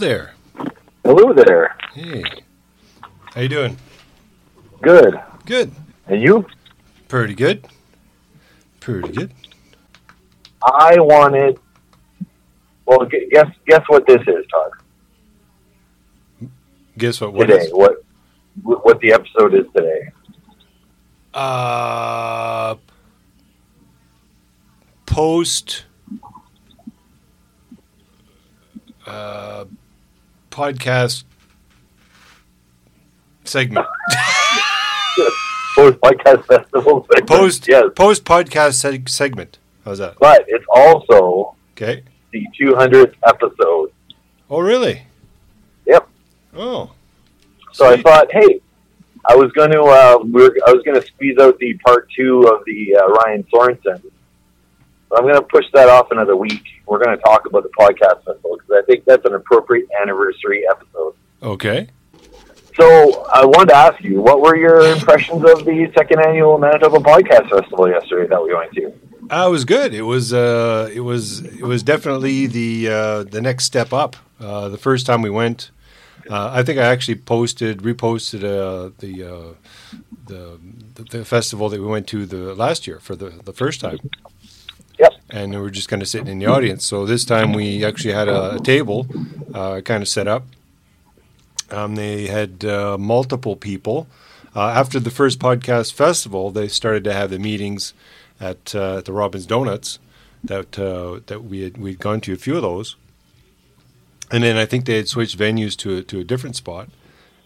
There. Hello there. Hey. How you doing? Good. Good. And you? Pretty good. Pretty good. I wanted. Well, guess guess what this is, Todd. Guess what? What today, is? what what the episode is today. Uh, post. Uh, podcast segment. Post podcast festival. segment. Post. Yes, Post podcast seg- segment. How's that? but it's also Okay. the 200th episode. Oh, really? Yep. Oh. So I thought, hey, I was going to uh, we're, I was going to squeeze out the part two of the uh, Ryan Sorensen. I'm going to push that off another week. We're going to talk about the podcast festival because I think that's an appropriate anniversary episode. Okay. So I wanted to ask you, what were your impressions of the second annual Manitoba Podcast Festival yesterday that we went to? Uh, it was good. It was uh, it was it was definitely the uh, the next step up. Uh, the first time we went, uh, I think I actually posted reposted uh, the, uh, the the the festival that we went to the last year for the the first time. Yep. And we were just kind of sitting in the audience. So this time we actually had a, a table, uh, kind of set up. Um, they had uh, multiple people. Uh, after the first podcast festival, they started to have the meetings at, uh, at the Robin's Donuts that uh, that we had we'd gone to a few of those, and then I think they had switched venues to to a different spot.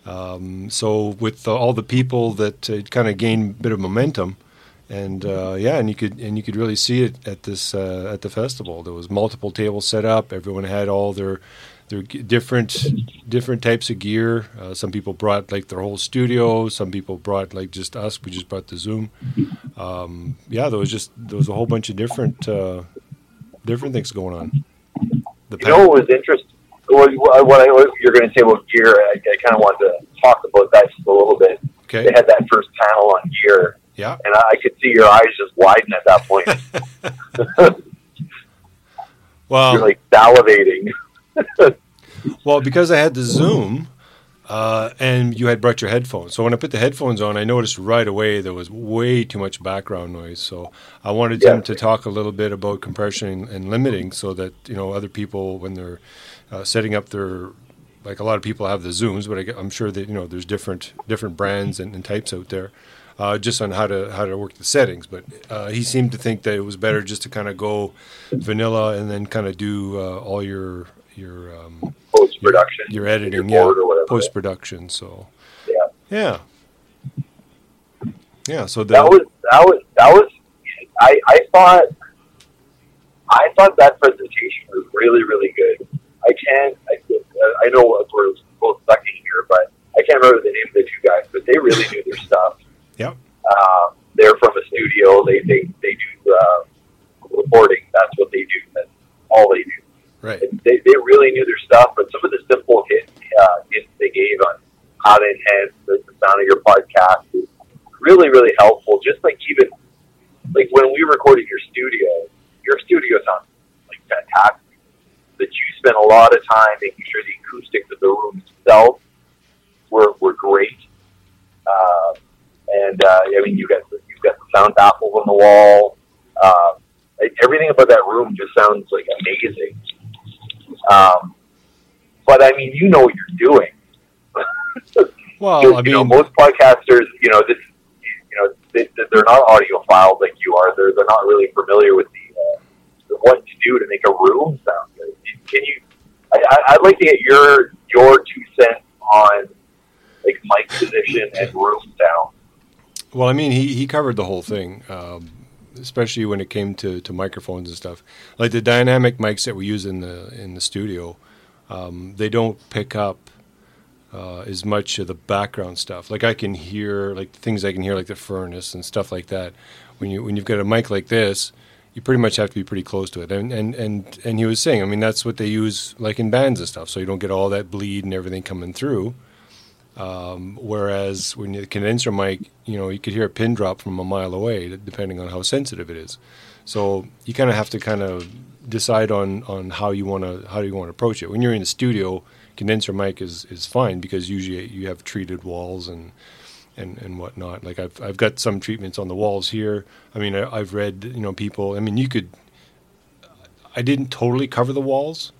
Um, so with all the people that kind of gained a bit of momentum, and uh, yeah, and you could and you could really see it at this uh, at the festival. There was multiple tables set up. Everyone had all their their different different types of gear. Uh, some people brought like their whole studio. Some people brought like just us. We just brought the Zoom. Um, yeah, there was just there was a whole bunch of different uh, different things going on. The You know what was interesting? What, what I, what you're going to say about gear, I, I kind of wanted to talk about that just a little bit. okay, They had that first panel on gear, yeah, and I, could see your eyes just widen at that point. well, You're like salivating. Well, because I had the Zoom, uh, and you had brought your headphones. So when I put the headphones on, I noticed right away there was way too much background noise. So I wanted Yeah. him to talk a little bit about compression and limiting, so that you know other people when they're uh, setting up their like a lot of people have the Zooms, but I, am sure that you know there's different different brands and, and types out there. Uh, just on how to how to work the settings, but uh, he seemed to think that it was better just to kind of go vanilla and then kind of do uh, all your your um, Post production. your editing, your yeah, board or whatever. post production. So Yeah. yeah, yeah. So the, that was that was that was I I thought I thought that presentation was really really good. I can't I I know we're both sucking here, but I can't remember the name of the two guys, but they really knew their stuff. Um, they're from a studio. They they they do uh, reporting. That's what they do. That's all they do. right, And they, they really knew their stuff, but some of the simple hit, uh, hints they gave on how to enhance the, the sound of your podcast is really, really helpful. Just like even like when we recorded your studio, your studio sounds like fantastic. That you spent a lot of time making sure the acoustics of the room itself were were great. Uh, and uh, I mean, you got you've got the sound baffles on the wall. Uh, everything about that room just sounds like amazing. Um, but I mean, you know what you're doing. well, you, I you know, mean, most podcasters, you know, this, you know, they, they're not audiophiles like you are. They're they're not really familiar with the, uh, the what to do to make a room sound good. Can you? I, I'd like to get your your two cents on like mic position and room sound. Well, I mean, he he covered the whole thing. Um, especially when it came to, to microphones and stuff, like the dynamic mics that we use in the in the studio, um, they don't pick up uh, as much of the background stuff. Like I can hear like things I can hear like the furnace and stuff like that. When you when you've got a mic like this, you pretty much have to be pretty close to it. And and and and he was saying, I mean, that's what they use like in bands and stuff, so you don't get all that bleed and everything coming through. Um, whereas when the condenser mic, you know, you could hear a pin drop from a mile away, depending on how sensitive it is. So you kind of have to kind of decide on on how you want to how you want to approach it. When you're in a studio, condenser mic is is fine because usually you have treated walls and and and whatnot. Like I've I've got some treatments on the walls here. I mean, I, I've read you know people. I mean, you could. I didn't totally cover the walls,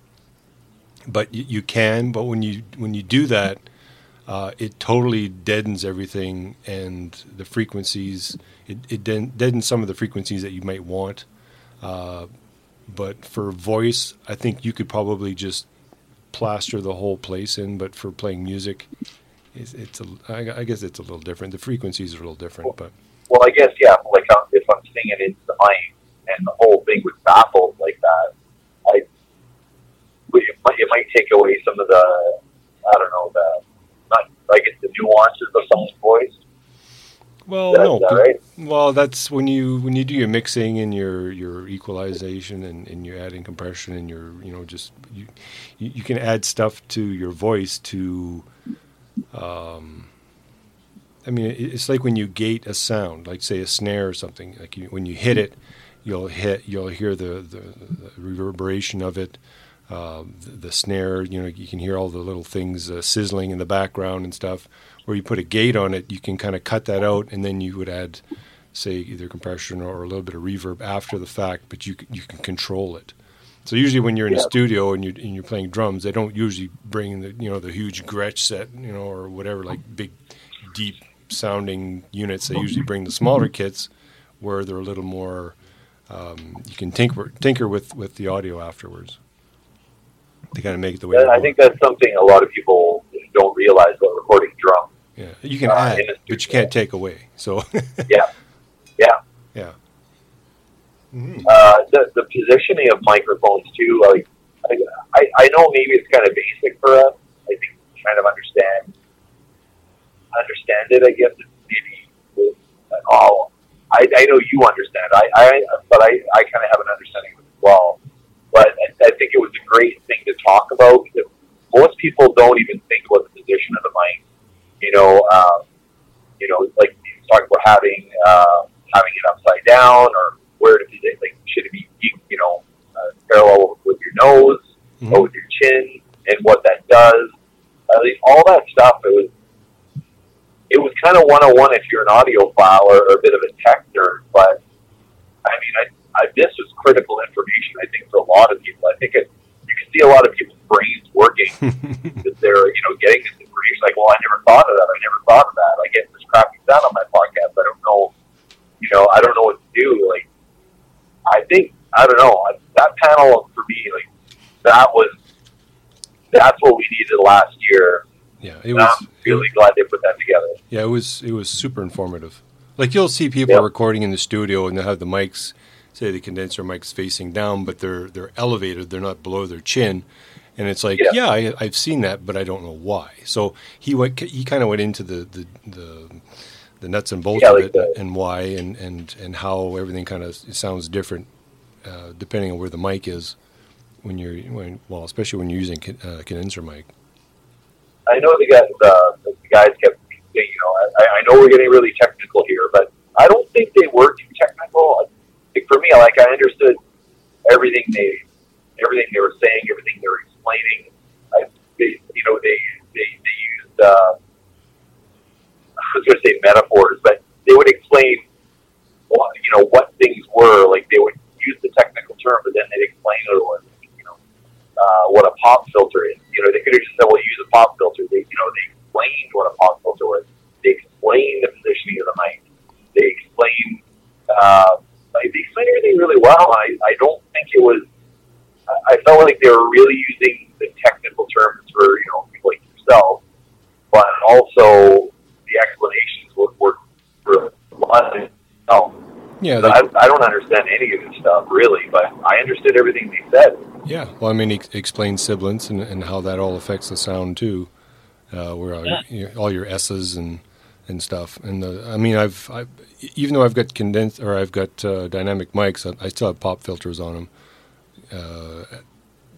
but you, you can. But when you when you do that, uh, it totally deadens everything and the frequencies. It, it deadens some of the frequencies that you might want. Uh, but for voice, I think you could probably just plaster the whole place in. But for playing music, it's, it's a, I, I guess it's a little different. The frequencies are a little different, but well, I guess yeah. Like if I'm singing into the mic and the whole thing was baffled like that, I it might, it might take away some of the I don't know the not I guess the nuances of someone's voice. Well, that, no. Right? Well, that's when you when you do your mixing and your your equalization and, and you're adding compression and you're you know just you you can add stuff to your voice to um, I mean, it's like when you gate a sound, like say a snare or something. Like you, when you hit it, you'll hit, you'll hear the, the, the reverberation of it, uh, the, the, snare. You know, you can hear all the little things uh, sizzling in the background and stuff. Where you put a gate on it, you can kind of cut that out, and then you would add, say, either compression or a little bit of reverb after the fact. But you you can control it. So usually when you're in yeah. a studio and you're, and you're playing drums, they don't usually bring the you know the huge Gretsch set you know or whatever like big deep sounding units. They usually bring the smaller kits where they're a little more. Um, you can tinker tinker with with the audio afterwards to kind of make it the way. I think that's something a lot of people don't realize about recording drums. Yeah, you can uh, add, but you can't take away. So yeah, yeah, yeah. Mm-hmm. Uh, the, the positioning of microphones too. Like I, I know maybe it's kind of basic for us. I think kind of understand understand it. I guess maybe all. I, I know you understand. I, I but I, I kind of have an understanding of it as well. But I, I think it was a great thing to talk about. Most people don't even think about the position of the mic. You know, um, you know, like talk about having uh, having it upside down or where to be, like, should it be, you know, uh, parallel with your nose mm-hmm. or with your chin and what that does. I mean, all that stuff, it was, it was kind of 101 if you're an audiophile or, or a bit of a tech nerd, but I mean, I, I, this was critical information, I think, for a lot of people. I think it, you can see a lot of people's brains working because they're, you know, getting this information like, well, I never thought of that. I never thought of that. I get this crappy sound on my podcast. I don't know, you know, I don't know what to do. Like, I think I don't know that panel for me like that was that's what we needed last year. Yeah, it was. I'm really glad they put that together. Yeah, it was it was super informative. Like you'll see people yep. recording in the studio and they'll have the mics, say the condenser mics facing down, but they're they're elevated. They're not below their chin. And it's like, yeah, yeah I, have seen that, but I don't know why. So he went. He kind of went into the the, the the nuts and bolts yeah, of it and why and, and, and how everything kind of sounds different uh, depending on where the mic is when you're when, well, especially when you're using uh, condenser mic. I know the guys uh, the guys kept saying, you know, I, I know we're getting really technical here, but I don't think they were too technical. Like for me, like I understood everything they everything they were saying, everything they were explaining. I, they, you know, they they, they used. Uh, I was going to say metaphors, but they would explain, you know, what things were. Like they would use the technical term, but then they'd explain it or, you know, uh, what a pop filter is. You know, they could have just said, well, use a pop filter. They, you know, they explained what a pop filter was. They explained the positioning of the mic. They explained, uh, like, they explained everything really well. I, I don't think it was, I felt like they were really using the technical terms for, you know, people like yourself, but also the explanations were, were, were blunt. Oh, yeah, they, I, I, don't understand any of this stuff really, but I understood everything they said. Yeah, well, I mean, he explained sibilance and, and how that all affects the sound too, uh, where yeah. you know, all your S's and and stuff. And the, I mean, I've, I've, even though I've got condensed or I've got uh, dynamic mics, I, I, still have pop filters on them.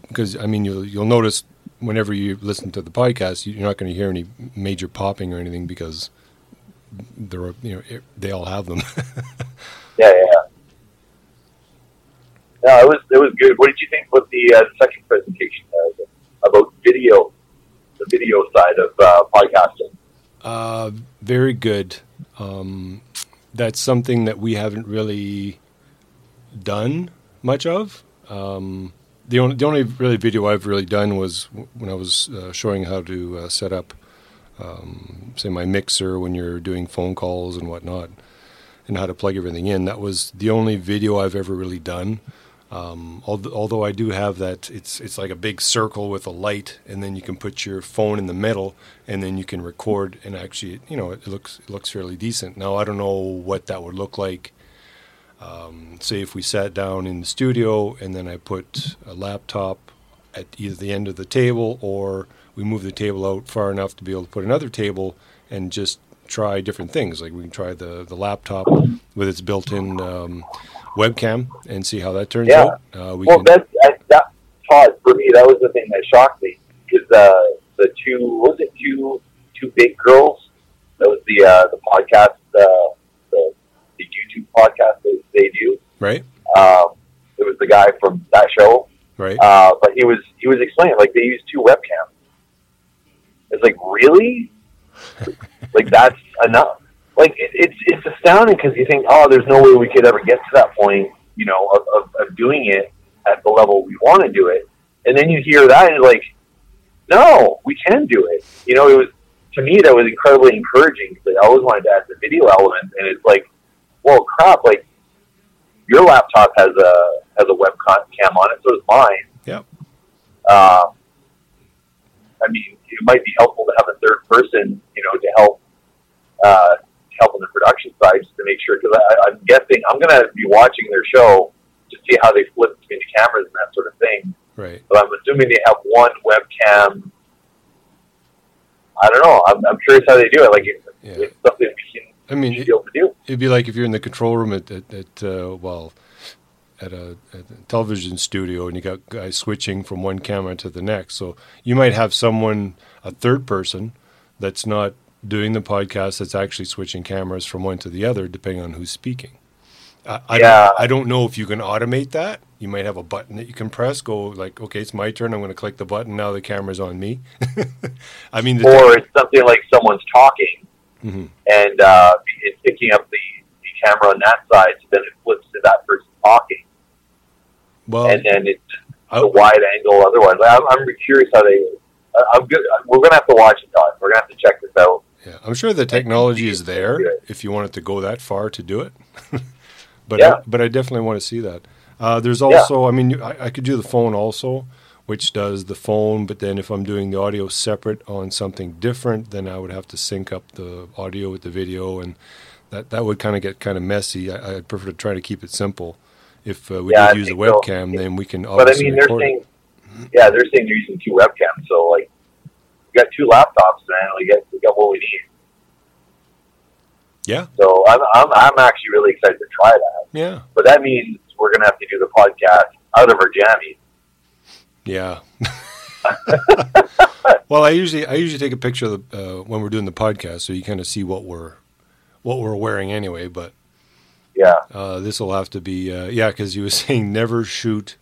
Because uh, I mean, you'll you'll notice whenever you listen to the podcast, you're not going to hear any major popping or anything because they're you know they all have them. yeah, yeah. No, it was it was good. What did you think about the uh, second presentation uh, about video, the video side of uh, podcasting? Uh, very good. Um, that's something that we haven't really done much of. Um, the only the only really video I've really done was when I was uh, showing how to uh, set up, um, say, my mixer when you're doing phone calls and whatnot, and how to plug everything in. That was the only video I've ever really done. Um, although, I do have that, it's it's like a big circle with a light, and then you can put your phone in the middle, and then you can record. And actually, you know, it looks it looks fairly decent. Now I don't know what that would look like um, say if we sat down in the studio and then I put a laptop at either the end of the table or we move the table out far enough to be able to put another table and just try different things. Like we can try the, the laptop with its built-in um, webcam and see how that turns Yeah. out. Uh, we well, can, that's that, that Todd for me. That was the thing that shocked me because uh, the two was it two two big girls. That was the uh, the podcast uh, the the YouTube podcast they, they do. right, Um, it was the guy from that show, right. uh, but he was he was explaining like they use two webcams. It's like really, like that's enough. Like it, it's it's astounding because you think, oh, there's no way we could ever get to that point, you know, of, of, of doing it at the level we want to do it. And then you hear that and you're like, no, we can do it. You know, it was to me that was incredibly encouraging because I always wanted to add the video element, and it's like, well, crap, like your laptop has a has a webcam on it, so does mine. Yep. Um, I mean, it might be helpful to have a third person, you know, to help uh, help on the production side, just to make sure. Because I'm guessing I'm going to be watching their show to see how they flip between the cameras and that sort of thing. Right. But I'm assuming they have one webcam. I don't know. I'm, I'm curious how they do it. Like, it's, Yeah. it's something we can I mean, be it, able to do. it'd be like if you're in the control room at, at, at uh, well, at a, at a television studio and you got guys switching from one camera to the next. So you might have someone, a third person, that's not doing the podcast that's actually switching cameras from one to the other, depending on who's speaking. I, I, Yeah. don't, I don't know if you can automate that. You might have a button that you can press. Go like, okay, it's my turn. I'm going to click the button. Now the camera's on me. I mean, the Or it's something like someone's talking Mhm. and uh, it's picking up the, the camera on that side, so then it flips to that person talking. well, and then it's I- a wide angle. Otherwise, I'm, I'm curious how they. I'm good. We're gonna have to watch it, Todd. We're gonna have to check this out. Yeah, I'm sure the technology is there if you want it to go that far to do it. but Yeah. I, but I definitely want to see that. Uh, there's also, I mean, I, I could do the phone also, which does the phone. But then if I'm doing the audio separate on something different, then I would have to sync up the audio with the video, and that that would kind of get kind of messy. I, I'd prefer to try to keep it simple. If uh, we Yeah, did use a think so. webcam, then we can But I mean, they're it. saying, yeah, they're saying they're using two webcams. So like, got two laptops, man. We got we got what we need. Yeah, So I'm I'm, I'm actually really excited to try that. yeah, But that means we're gonna have to do the podcast out of our jammies. Yeah. well, I usually I usually take a picture of the uh, when we're doing the podcast, so you kind of see what we're what we're wearing anyway. But Yeah. uh, this will have to be uh, yeah, because you were saying never shoot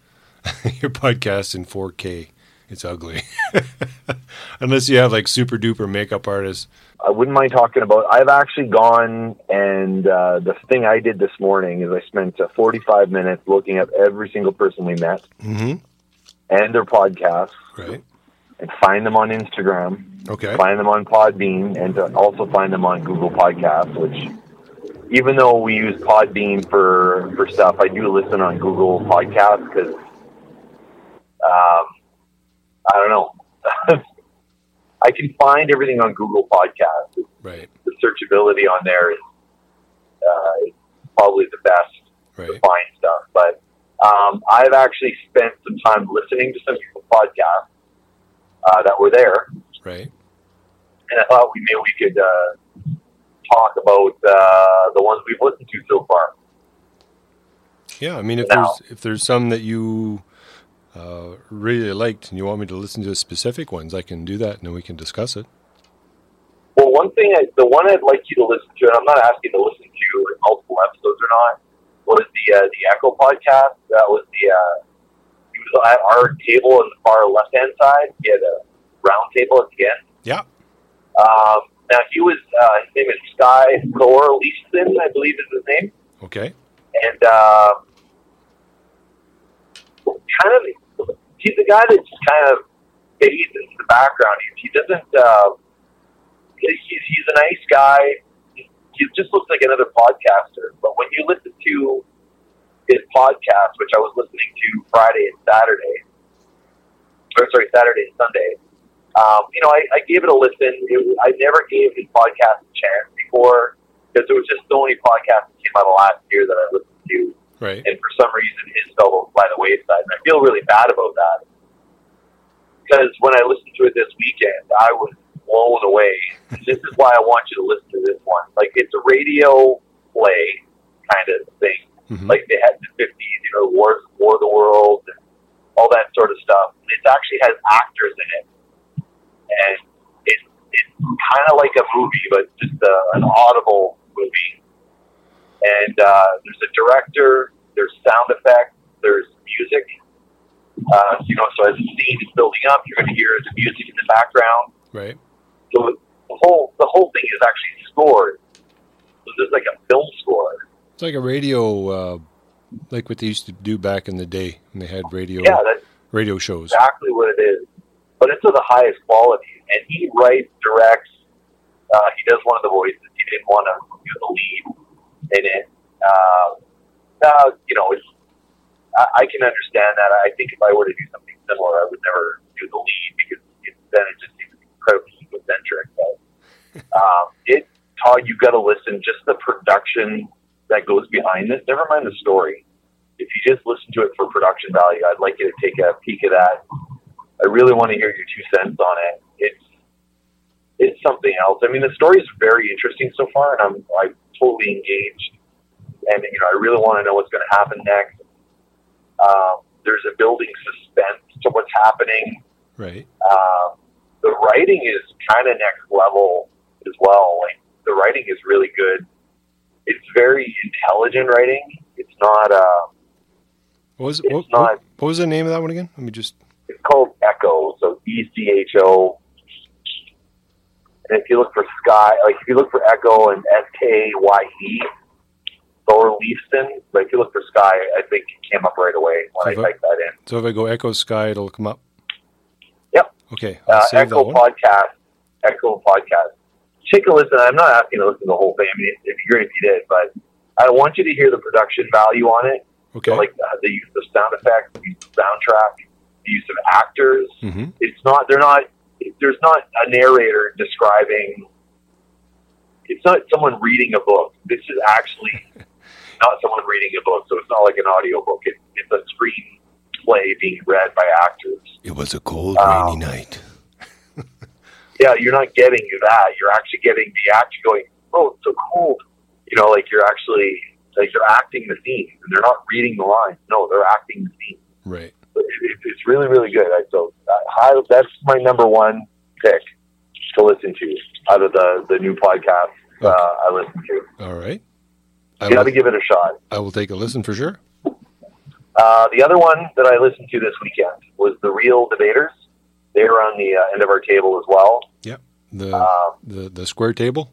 your podcast in 4K. It's ugly unless you have like super duper makeup artists. I wouldn't mind talking about. I've actually gone and uh, the thing I did this morning is I spent uh, 45 minutes looking up every single person we met Mm-hmm. and their podcasts Right. and find them on Instagram, Okay. find them on Podbean, and to also find them on Google Podcasts. Which, even though we use Podbean for for stuff, I do listen on Google Podcasts because um, I don't know. I can find everything on Google Podcasts Right. the searchability on there is uh, probably the best to find stuff. But um, I've actually spent some time listening to some people's podcasts uh, that were there, Right. and I thought we maybe we could uh, talk about uh, the ones we've listened to so far. Yeah, I mean, if Now- there's if there's some that you uh, really liked and you want me to listen to specific ones, I can do that, and then we can discuss it. Well, one thing, I, the one I'd like you to listen to, and I'm not asking to listen to like, multiple episodes or not, was the uh, the Echo podcast. That was the uh, he was at our table on the far left hand side. He had a round table at the end. Yeah. Um, now he was uh, his name is Skye Thor Leeson, I believe is his name, Okay. and uh, kind of he's the guy that just kind of fades into the background. He, he doesn't. Uh, he's, he's a nice guy. He, he just looks like another podcaster. But when you listen to his podcast, which I was listening to Friday and Saturday, or sorry, Saturday and Sunday, um, you know, I, I gave it a listen. It, I never gave his podcast a chance before because it was just the only podcast that came out of last year that I listened to Right. and for some reason his fell by the wayside. And I feel really bad about that because when I listened to it this weekend, I was blown away. And this is why I want you to listen to this one. Like it's a radio play kind of thing. Mhm. Like they had the fifties, you know, War War of the World and all that sort of stuff. It actually has actors in it, and it, it's kind of like a movie, but just a, an audible movie and uh, there's a director, there's sound effects, there's music. Uh, you know, so as the scene is building up, you're going to hear the music in the background. Right. So the whole the whole thing is actually scored. So there's like a film score. It's like a radio, uh, like what they used to do back in the day when they had radio Yeah, that's radio shows. exactly what it is. But it's of the highest quality, and he writes, directs. Uh, he does one of the voices. He didn't want to do the lead in it. Uh, uh, you know, it's, I, I can understand that. I think if I were to do something similar, I would never do the lead because it, then it just seems incredibly egocentric. But um, it taught you got to listen. Just the production that goes behind this. Never mind the story. If you just listen to it for production value, I'd like you to take a peek at that. I really want to hear your two cents on it. It's it's something else. I mean, the story is very interesting so far, and I'm I'm totally engaged. And you know, I really want to know what's going to happen next. Um, there's a building suspense to what's happening. Right. Um, the writing is kind of next level as well. Like the writing is really good. It's very intelligent writing. It's not. Uh, What was It's what, not- what, what was the name of that one again? Let me just. it's called Echo. So E C H O. And if you look for Skye, like if you look for Echo and S K Y E, Leafson. But if you look for Skye, I think it came up right away when I So I- typed that in. So if I go Echo Skye, it'll come up. Yep. Okay. I'll Uh, save Echo that one. podcast. Echo podcast. Take a listen. I'm not asking to listen to the whole thing. I mean, it'd be great if you did, but I want you to hear the production value on it. Okay. So like uh, the use of sound effects, the use of soundtrack, the use of actors. hmm It's not. They're not. There's not a narrator describing. It's not someone reading a book. This is actually not someone reading a book. So it's not like an audio book. It, it's a screenplay being read by actors. It was a cold, Um, rainy night. yeah, you're not getting that. You're actually getting the actor going, oh, it's so cold. You know, like you're actually, like they're acting the scene and they're not reading the lines. No, they're acting the scene. Right. It, it, it's really, really good. I, so high, that's my number one pick to listen to out of the, the new podcast uh, I listen to. All right. I You got to give it a shot. I will take a listen for sure. Uh, the other one that I listened to this weekend was The Reel Debaters. They were on the uh, end of our table as well. Yep The Um, the the square table.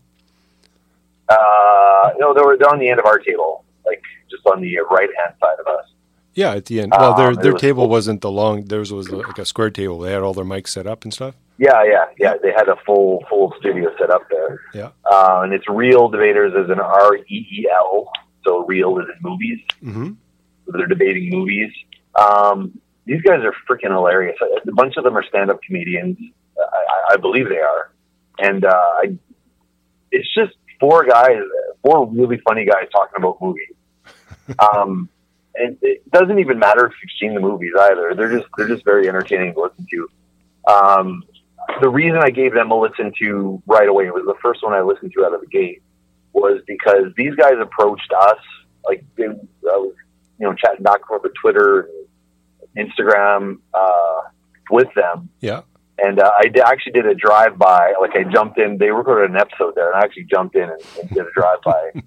Uh, no, they were they're on the end of our table, like just on the right hand side of us. Yeah, at the end. Well, their Um, their was- table wasn't the long. Theirs was like a square table. They had all their mics set up and stuff. Yeah, yeah, yeah. They had a full full studio set up there. Yeah. Uh, and it's Reel Debaters as an R E E L. So real is in movies. hmm So they're debating movies. Um, these guys are freaking hilarious. A bunch of them are stand up comedians. I, I, I believe they are. And uh, I, it's just four guys, four really funny guys talking about movies. Um, and it doesn't even matter if you've seen the movies either. They're just they're just very entertaining to listen to. Um, the reason I gave them a listen to right away it was the first one I listened to out of the gate was because these guys approached us like they, I was you know chatting back and forth with Twitter, and Instagram uh, with them, Yeah. and uh, I actually did a drive by. Like I jumped in. They recorded an episode there, and I actually jumped in and, and did a drive by.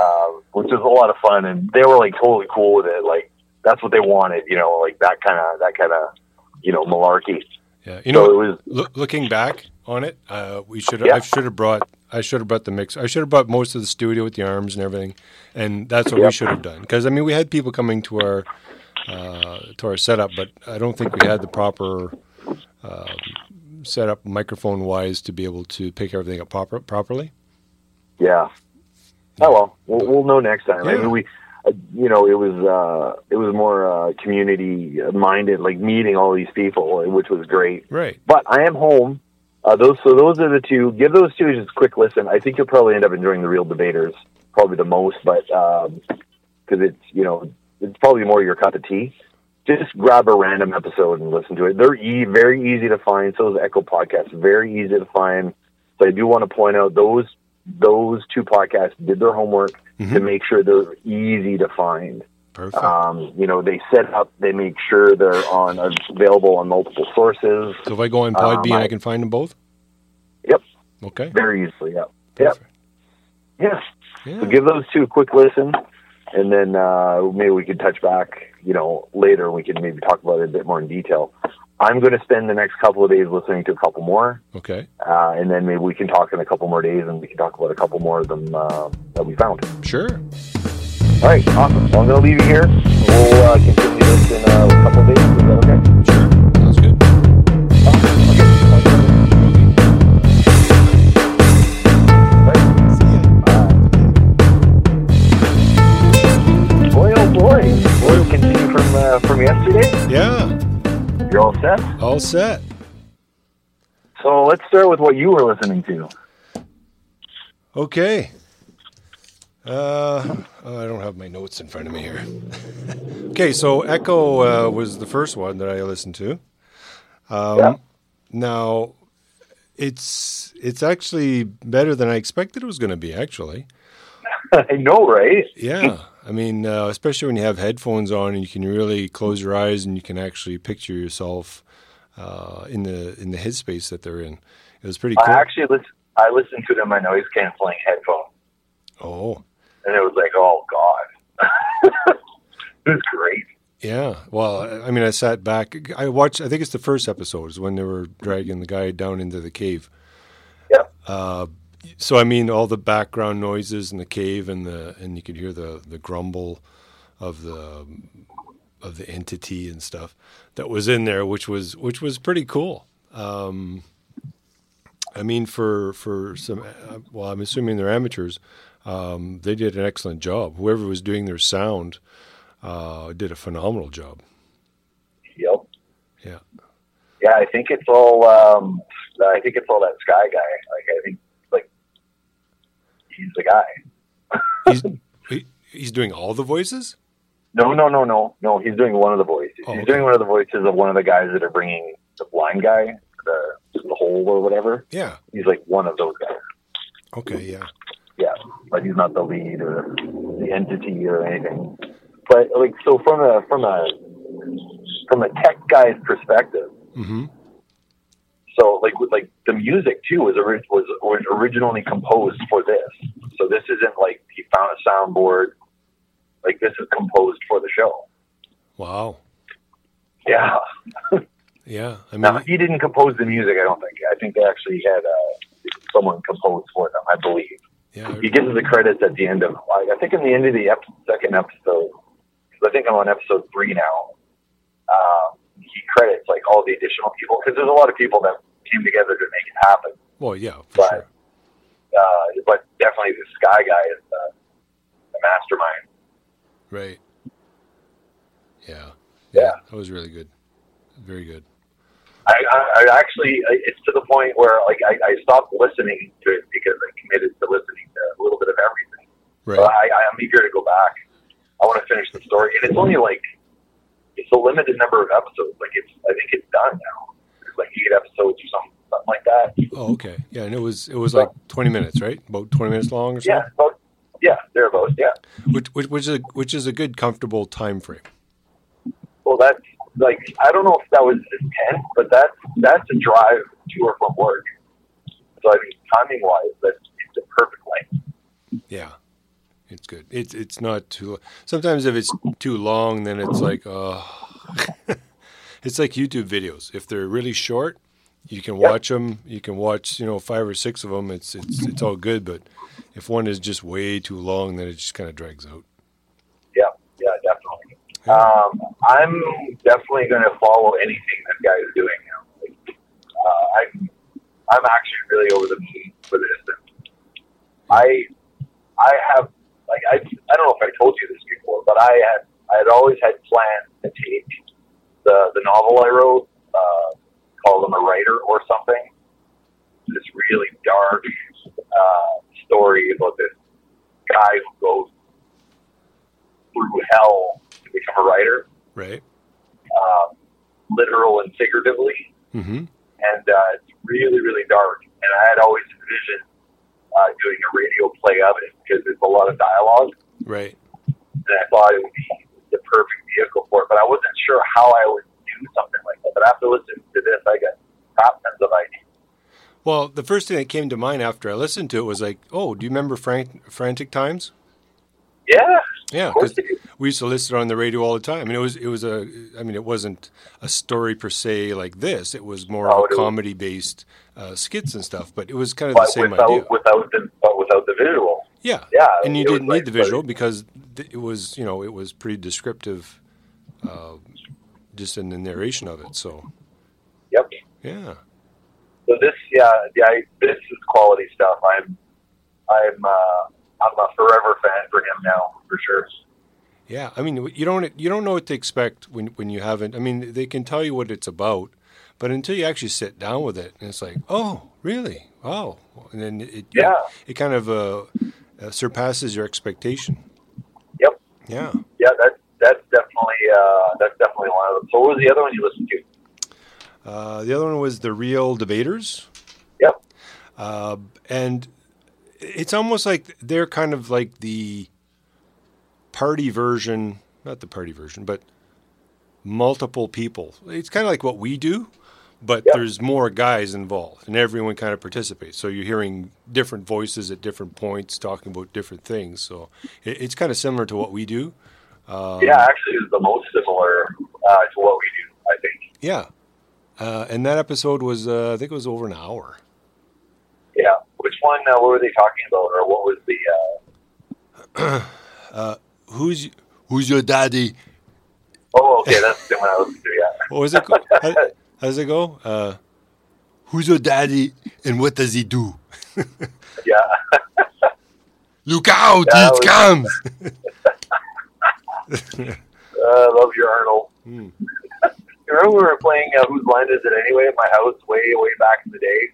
um, which was a lot of fun, and they were like totally cool with it. Like that's what they wanted, you know, like that kind of that kind of you know malarkey. Yeah, you know, So it was loo- looking back on it, uh, we should have. Yeah. I should have brought. I should have brought the mix. I should have brought most of the studio with the arms and everything, and that's what we should have done. Because I mean, we had people coming to our uh, to our setup, but I don't think we had the proper um, setup microphone wise to be able to pick everything up proper, properly. Yeah. Oh well, we'll, we'll know next time. I mean, we, uh, you know, it was uh, it was more uh, community minded, like meeting all these people, which was great. Right. But I am home. Uh, those so those are the two. Give those two just a quick listen. I think you'll probably end up enjoying the Reel Debaters probably the most, but because it's you know it's probably more your cup of tea. Just grab a random episode and listen to it. They're e- very easy to find. So is Echo Podcast, very easy to find. But I do want to point out those those two podcasts did their homework to make sure they're easy to find. Perfect. Um, you know, they set up, they make sure they're on available on multiple sources. so if I go on um, Podbean, I I- can find them both. Yep, Okay. very easily. Yep, yep, Perfect. yeah. Yeah. So give those two a quick listen, and then uh, maybe we could touch back. You know, later we can maybe talk about it a bit more in detail. I'm going to spend the next couple of days listening to a couple more, Okay. uh, and then maybe we can talk in a couple more days, and we can talk about a couple more of them uh, that we found. Sure. All right, awesome. So I'm going to leave you here. We'll uh, continue this in uh, a couple of days. Is that okay? Set. All set. So let's start with what you were listening to. Okay. Uh, oh, I don't have my notes in front of me here. okay, so Echo uh, was the first one that I listened to. Um, Yeah. Now, it's it's actually better than I expected it was going to be. Actually, I know, right? yeah. I mean, uh, especially when you have headphones on and you can really close your eyes and you can actually picture yourself uh, in the in the headspace that they're in. It was pretty cool. I actually listen, I listened to it in my noise canceling headphones, oh, and it was like, oh god, it was great. Yeah. Well, I- I mean, I sat back. I watched. I think it's the first episode is when they were dragging the guy down into the cave. Yeah. Uh, so I mean, all the background noises in the cave and the and you could hear the the grumble of the of the entity and stuff that was in there, which was which was pretty cool. Um, I mean, for for some, uh, well, I'm assuming they're amateurs. Um, they did an excellent job. Whoever was doing their sound uh, did a phenomenal job. Yep. Yeah. Yeah, I think it's all. Um, I think it's all that Skye guy. Like, I think he's the guy. He's he, he's doing all the voices. No, no, no, no, no. He's doing one of the voices. Oh, he's okay. doing one of the voices of one of the guys that are bringing the blind guy, the the hole or whatever. Yeah. He's like one of those guys. Okay. Yeah. Yeah, but he's not the lead or the entity or anything. But like, so from a from a from a tech guy's perspective, hmm so like like the music too was was was originally composed for this. So this isn't like he found a soundboard. Like this is composed for the show. Wow. Yeah. Yeah. I Now mean, he didn't compose the music. I don't think. I think they actually had uh, someone compose for them. I believe. yeah. He gives the credits at the end of. Like, I think in the end of the ep- second episode. 'cause I think I'm on episode three now. Um, he credits like all the additional people because there's a lot of people that came together to make it happen. Well, yeah. For But- sure. Uh, but definitely the Skye guy is the, the mastermind. Right. Yeah. Yeah. That was really good. Very good. I, I, I actually, it's to the point where like I, I stopped listening to it because I committed to listening to a little bit of everything. Right. So I, I am eager to go back. I want to finish the story, and it's only like it's a limited number of episodes. Like it's, I think it's done now. Like eight episodes or something, something like that. oh, okay. Yeah, and it was it was like twenty minutes, right? About twenty minutes long or so. Yeah, about, yeah, thereabouts. Yeah. Which, which which is a, which is a good comfortable time frame. Well, that's like I don't know if that was intent, but that's that's a drive to or from work. So I mean, timing wise, that's it's a perfect length. Yeah. It's good. It's it's not too. Sometimes if it's too long, then it's like oh, it's like YouTube videos. If they're really short, you can watch them. You can watch you know five or six of them. It's it's it's all good. But if one is just way too long, then it just kind of drags out. Yeah, yeah, definitely. Um, I'm definitely going to follow anything that guy is doing now. Like, uh, I'm I'm actually really over the moon for this. I I have I I don't know if I told you this before, but I had I had always had plans to take the the novel I wrote, uh, call them a writer or something. This really dark uh, story about this guy who goes through hell to become a writer, Right. um, literal and figuratively Mm-hmm. and uh, it's really, really dark. And I had always envisioned uh, doing a radio play of it because it's a lot of dialogue, Right. and I thought it would be the perfect vehicle for it. But I wasn't sure how I would do something like that. But after listening to this, I got top tons of ideas. Well, the first thing that came to mind after I listened to it was like, oh, do you remember Frank, Frantic Times? Yeah, Yeah, because we used to listen on the radio all the time. I mean, it was it was a. I mean, it wasn't a story per se like this. It was more No, of a comedy based uh, skits and stuff. But it was kind of the same without idea. without the but without the visual. Yeah, Yeah, and you didn't like- need the visual because th- it was you know it was pretty descriptive, uh, just in the narration of it. So Yep. yeah, So this, yeah, yeah, this is quality stuff. I'm, I'm, uh, I'm a forever fan for him now, for sure. yeah. I mean, you don't you don't know what to expect when when you haven't. I mean, they can tell you what it's about, but until you actually sit down with it, and it's like, oh, really? Wow, and then it Yeah. it kind of uh, uh, surpasses your expectation. Yep. Yeah. Yeah, that's that's definitely uh, that's definitely one of them. So what was the other one you listened to? Uh, the other one was the Reel Debaters. Yep. Uh, and it's almost like they're kind of like the party version, not the party version, but multiple people. It's kind of like what we do, but Yep. there's more guys involved, and everyone kind of participates. So you're hearing different voices at different points talking about different things. So it, it's kind of similar to what we do. Um, yeah, actually, it's the most similar uh, to what we do. I think. Yeah. Uh, and that episode was, uh, I think it was over an hour. Yeah. Which one? Uh, what were they talking about, or what was the? Uh, Who's Who's your daddy? oh, okay, that's the one I to. Yeah. What was it? Go- how, how does it go? Uh, who's your daddy and what does he do? Yeah. Look out! Yeah, it that comes. Uh, I love your Arnold. You remember we were playing uh, Whose Line Is It Anyway at my house way, way back in the day?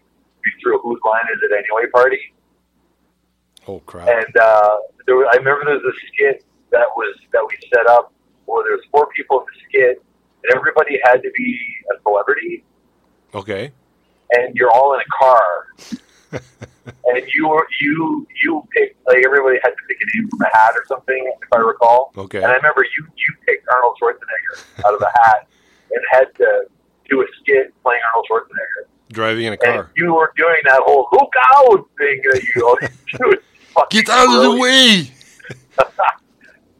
We threw a Whose Line Is It Anyway party. Oh crap! And uh, there was, I remember there was a skit that was that we set up where there was four people in the skit, and everybody had to be a celebrity, Okay. and you're all in a car, and you you you picked like everybody had to pick a name from a hat or something, if I recall. Okay. And I remember you you picked Arnold Schwarzenegger out of a hat and had to do a skit playing Arnold Schwarzenegger. Driving in a And car. you were doing that whole look out thing that you always do. Get out of the way!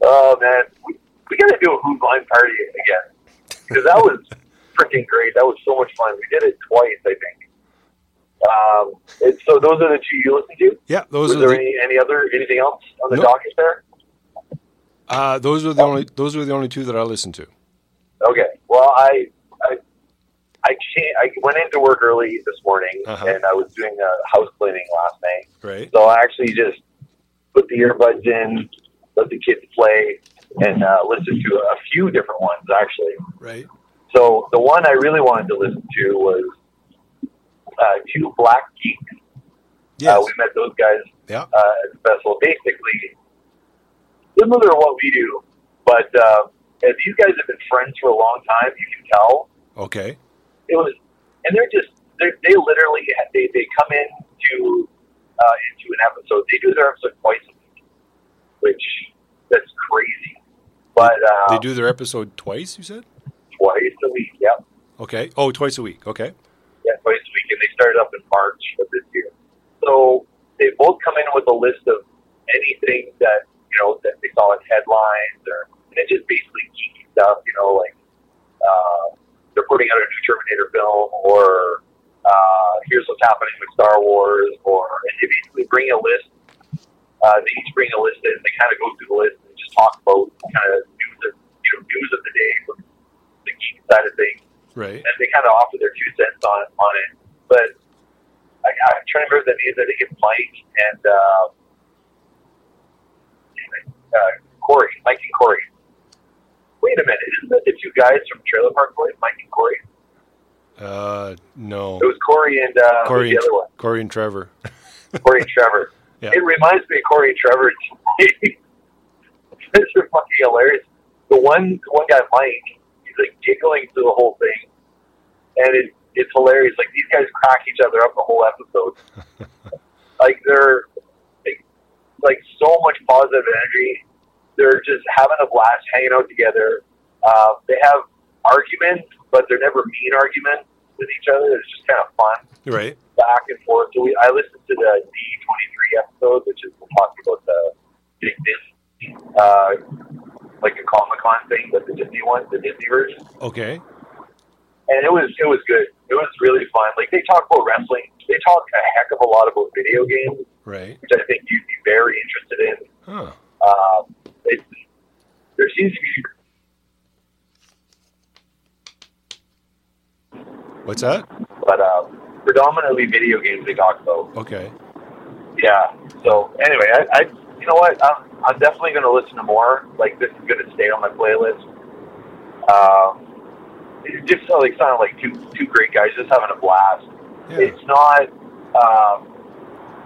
Oh man, we, we got to do a Whose Line party again because that was freaking great. That was so much fun. We did it twice, I think. Um, so those are the two you listened to. Yeah, those Was are there the any, any other anything else on the Nope. docket there? uh, those were the only those were the only two that I listened to. Okay. Well, I I I, I went into work early this morning Uh-huh. and I was doing a house cleaning last night. Right. So I actually just put the earbuds in, let the kids play, and uh, listen to a few different ones actually. Right. So the one I really wanted to listen to was uh, two Black Geeks. Yes. Uh, we met those guys yeah. uh, at the festival. Basically, similar to what we do, but uh, these guys have been friends for a long time, you can tell Okay. it was, and they're just they're, they literally they they come into uh, into an episode. They do their episode twice a week, which that's crazy. But uh, They do their episode twice. You said. twice a week. Yep. Okay. Oh, twice a week. Okay. Yeah, twice a week, and they started up in March of this year. So they both come in with a list of anything that you know, that they saw in headlines or and it's just basically geeky stuff, you know, like uh, they're putting out a new Terminator film or uh, here's what's happening with Star Wars or and they basically bring a list. Uh, they each bring a list and They kind of go through the list just talk about kind of news of you know news of the day from the geek side of things Right. and they kind of offer their two cents on on it. But I, I'm trying to remember the names. I think it's Mike and uh, uh, Corey. Mike and Corey. Wait a minute, isn't it the two guys from Trailer Park Boys, Mike and Corey? Uh, no. It was Corey and uh, Corey and, the other one, Corey and Trevor. Corey and Trevor. Yeah. It reminds me of Corey and Trevor. These are fucking hilarious. The one, the one guy, Mike, he's like giggling through the whole thing, and it, it's hilarious. Like these guys crack each other up the whole episode. like they're like, like so much positive energy. They're just having a blast hanging out together. Uh, they have arguments, but they're never mean arguments with each other. It's just kind of fun right. back and forth. So we, I listened to the D twenty three episode, which is talking about the big Disney, uh, like a Comic Con thing, but the Disney one, the Disney version, Okay. and it was it was good. It was really fun. Like they talk about wrestling, they talk a heck of a lot about video games, Right. which I think you'd be very interested in. Huh. Um, it, there seems to be What's that? but uh, predominantly video games they talk about. Okay. Yeah. So anyway, I, I you know what? I'm, I'm definitely going to listen to more. Like this is going to stay on my playlist. Um, it just like sounded like two two great guys just having a blast. Yeah. It's not. Um,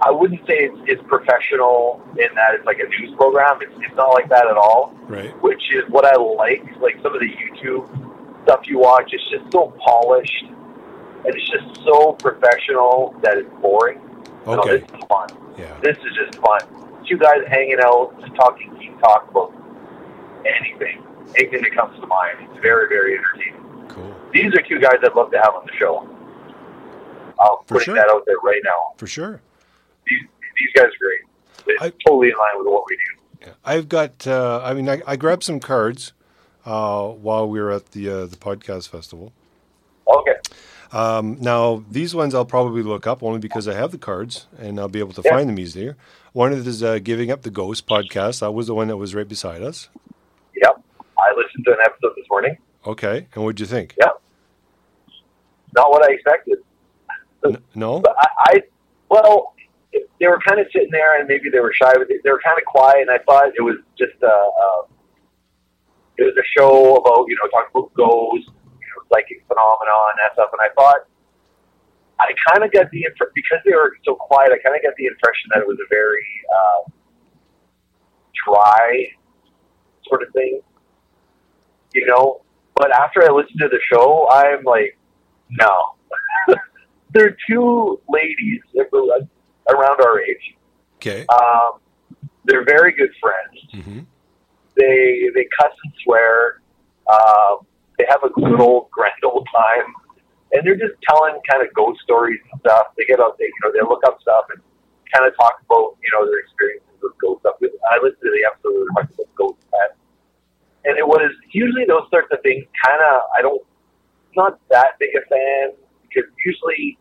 I wouldn't say it's, it's professional in that it's like a news program. It's, it's not like that at all. Right. Which is what I like. Like some of the YouTube stuff you watch, it's just so polished and it's just so professional that it's boring. No, Okay. this is fun. Yeah. This is just fun. Two guys hanging out, just talking geek talk about anything, anything that comes to mind. It's very, very entertaining. Cool. These are two guys I'd love to have on the show. I'll For put sure. that out there right now. For sure. These, these guys are great. It's I- totally in line with what we do. Yeah. I've got. Uh, I mean, I, I grabbed some cards uh, while we were at the uh, the podcast festival. Okay. Um, now, these ones I'll probably look up only because I have the cards and I'll be able to Yeah. find them easier. One of is uh, Giving Up the Ghost podcast. That was the one that was right beside us. Yep. I listened to an episode this morning. Okay. And what'd you think? Yep. Not what I expected. N- no? But I, I well, they were kind of sitting there, and maybe they were shy, but they, they were kind of quiet. And I thought it was just a, uh, it was a show about you know talking about ghosts, you know, psychic phenomenon, and that stuff. And I thought I kind of got the impre- because they were so quiet. I kind of got the impression that it was a very uh, dry sort of thing, you know. But after I listened to the show, I'm like, no. They're two ladies around our age. Okay. Um, they're very good friends. hmm They they cuss and swear. Um, they have a good old grand old time, and they're just telling kind of ghost stories and stuff. They get out, they you know, they look up stuff and kind of talk about you know their experiences with ghost stuff. I listened to the episode where they talked about ghost pets, and it was usually those sorts of things. Kind of, I don't, not that big a fan because usually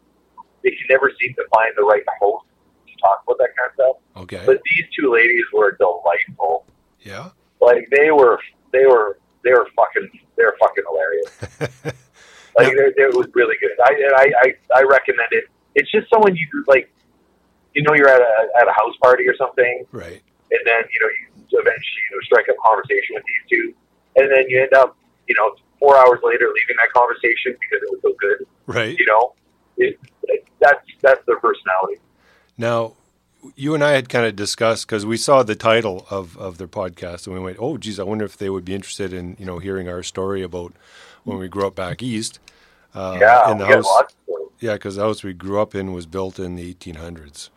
they can never seem to find the right host to talk about that kind of stuff. Okay. But these two ladies were delightful. yeah. Like they were, they were, they were fucking, they were fucking hilarious. Like it was really good. I, I, I, I recommend it. It's just someone you like, you know, you're at a at a house party or something, Right. and then you know you eventually you know strike up conversation with these two, and then you end up, you know, four hours later leaving that conversation because it was so good. Right. You know, it, it, that's that's their personality. Now, you and I had kind of discussed because we saw the title of, of their podcast and we went, "Oh, geez, I wonder if they would be interested in you know hearing our story about when we grew up back east." Uh, yeah, in the house, lots of stories. yeah, because the house we grew up in was built in the 1800s,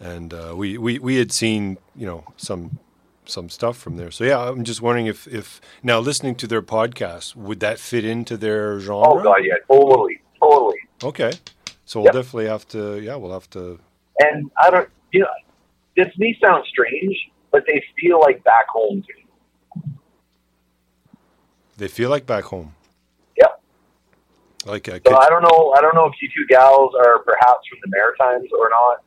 and uh, we, we we had seen you know some some stuff from there. So yeah, I'm just wondering if if now listening to their podcast would that fit into their genre? Oh god, yeah, totally, totally. Okay, so we'll Yep. definitely have to. Yeah, we'll have to. And I don't, you know, this may sound strange, but they feel like back home to me. They feel like back home. Like a So I don't know. I don't know if you two gals are perhaps from the Maritimes or not,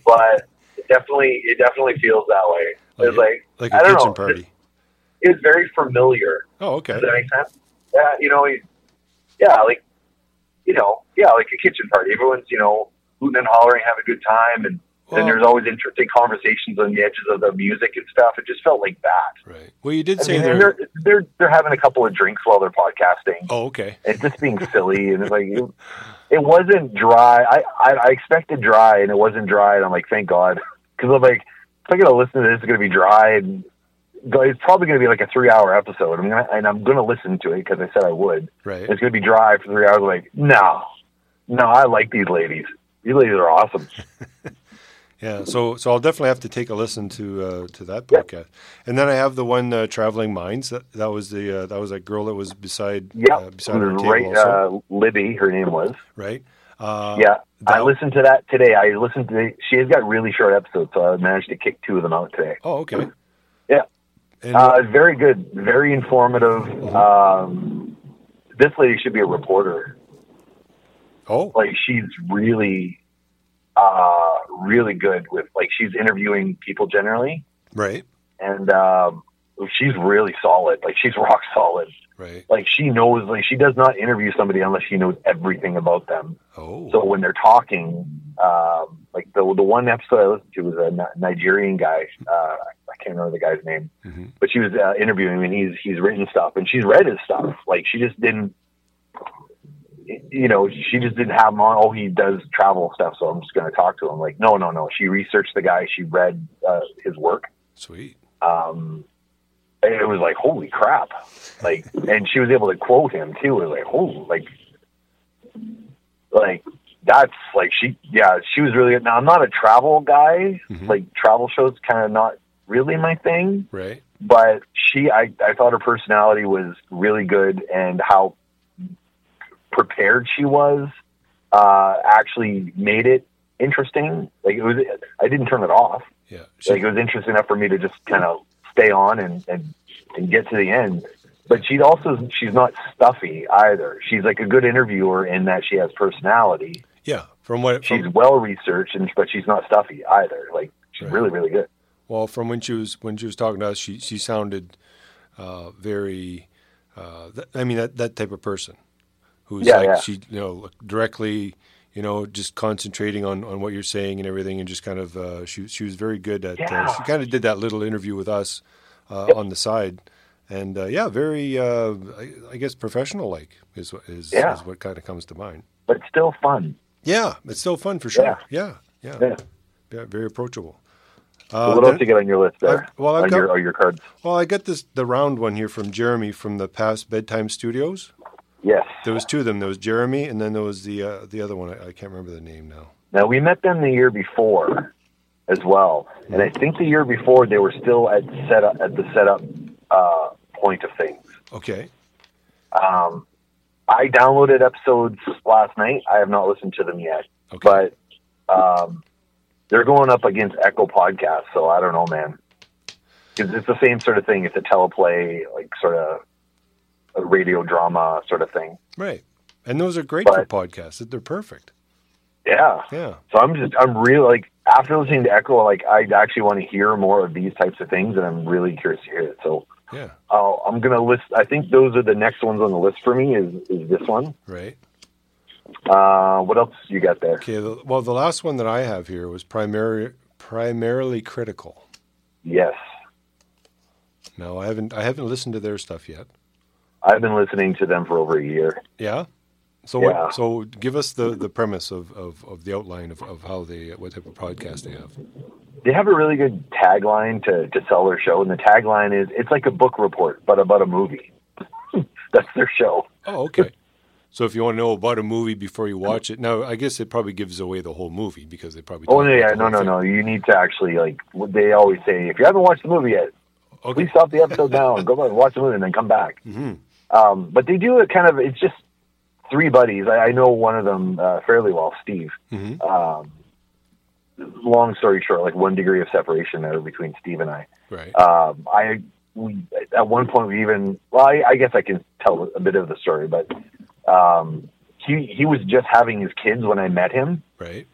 but it definitely it definitely feels that way. It's like, like a kitchen know. party. it's very familiar. Oh, okay. Does that make sense? Yeah, you know, yeah, like you know, yeah, like a kitchen party. Everyone's you know hooting and hollering, having a good time, and Well- then there's always interesting conversations on the edges of the music and stuff. It just felt like that. Right. Well, you did I say mean, there. and they're they're they're having a couple of drinks while they're podcasting. Oh, okay. and just being silly and it's like it, it wasn't dry. I, I I expected dry and it wasn't dry, and I'm like, thank God, because I'm like, if I'm gonna listen to this, it's gonna be dry and it's probably gonna be like a three hour episode. I'm gonna and I'm gonna listen to it because I said I would. Right. It's gonna be dry for three hours. I'm like, no, no, I like these ladies. These ladies are awesome. Yeah, so so I'll definitely have to take a listen to uh, to that podcast, and then I have the one uh, traveling minds. That that was the uh, that was that girl that was beside Yeah, uh, beside our table right. also, Uh, Libby, her name was. right? Uh, yeah, I listened to that today. I listened to. She has got really short episodes, so I managed to kick two of them out today. Oh, okay. Yeah. Uh, very good, very informative. Um, this lady should be a reporter. oh, Like she's really, uh, really good with like she's interviewing people generally, right, and um, she's really solid. Like she's rock solid. right. Like she knows. Like she does not interview somebody unless she knows everything about them. Oh, So when they're talking, um, like the the one episode I listened to was a Nigerian guy. Uh, I can't remember the guy's name, Mhm. but she was uh, interviewing him, and he's he's written stuff, and she's read his stuff. Like she just didn't, you know, she just didn't have him on. Oh, he does travel stuff, so I'm just going to talk to him. Like, no, no, no. She researched the guy. She read uh, his work. sweet. Um, and it was like, holy crap! Like, and she was able to quote him too. It was like, oh, like, like that's like she, yeah, she was really good. Now I'm not a travel guy. Mhm. Like travel shows, kind of not really my thing. Right. But she, I, I thought her personality was really good, and how prepared she was uh, actually made it interesting. Like it was, I didn't turn it off Yeah. She, like it was interesting enough for me to just kind of stay on and, and and get to the end. But she also she's not stuffy either. She's like a good interviewer in that she has personality. yeah. From what She's well researched, and but she's not stuffy either. Like she's Right. really really good. well from when she was when she was talking to us, she she sounded uh, very. Uh, th- I mean that that type of person who's Yeah, like yeah. she you know directly you know just concentrating on, on what you're saying and everything and just kind of uh, she she was very good at uh, she kind of did that little interview with us uh, on the side and uh, yeah very uh, I, I guess professional like is what- is, Yeah. is what kind of comes to mind But it's still fun. yeah it's still fun for sure Yeah. yeah yeah, Yeah. Yeah, very approachable uh, what else you get on your list there? I've- well, I've on got- your your cards. well I got this the round one here from Jeremy from the past bedtime studios Yes. there was two of them there was Jeremy and then there was the uh, the other one I, I can't remember the name now Now we met them the year before as well, and I think the year before they were still at setup at the setup uh, point of things. okay Um, I downloaded episodes last night. I have not listened to them yet, okay but um, they're going up against Echo Podcast, so I don't know, man. it's the same sort of thing. It's a teleplay, like sort of a radio drama sort of thing. Right. And those are great But- for podcasts. They're perfect. Yeah. Yeah. So I'm just, I'm really like, after listening to Echo, like, I actually want to hear more of these types of things, and I'm really curious to hear it. So Yeah. uh, I'm going to list, I think those are the next ones on the list for me is, is this one. Right. Uh, what else you got there? Okay. The, well, the last one that I have here was primary, primarily critical. Yes. No, I haven't. I haven't listened to their stuff yet. I've been listening to them for over a year. Yeah. So Yeah. what? So give us the, the premise of, of, of the outline of, of how they what type of podcast they have. They have a really good tagline to, to sell their show, and the tagline is it's like a book report, but about a movie. That's their show. Oh, okay. So if you want to know about a movie before you watch it, now I guess it probably gives away the whole movie because they probably. Oh, no, yeah, no, no, thing. no. You need to actually, like, they always say, if you haven't watched the movie yet, Okay. please stop the episode now and go back and watch the movie and then come back. hmm Um, but they do it kind of, it's just three buddies. I, I know one of them uh, fairly well, Steve. hmm Um, long story short, like one degree of separation there between Steve and I. Right. Um, I we at one point we even well, I, I guess I can tell a bit of the story, but um, he he was just having his kids when I met him, right.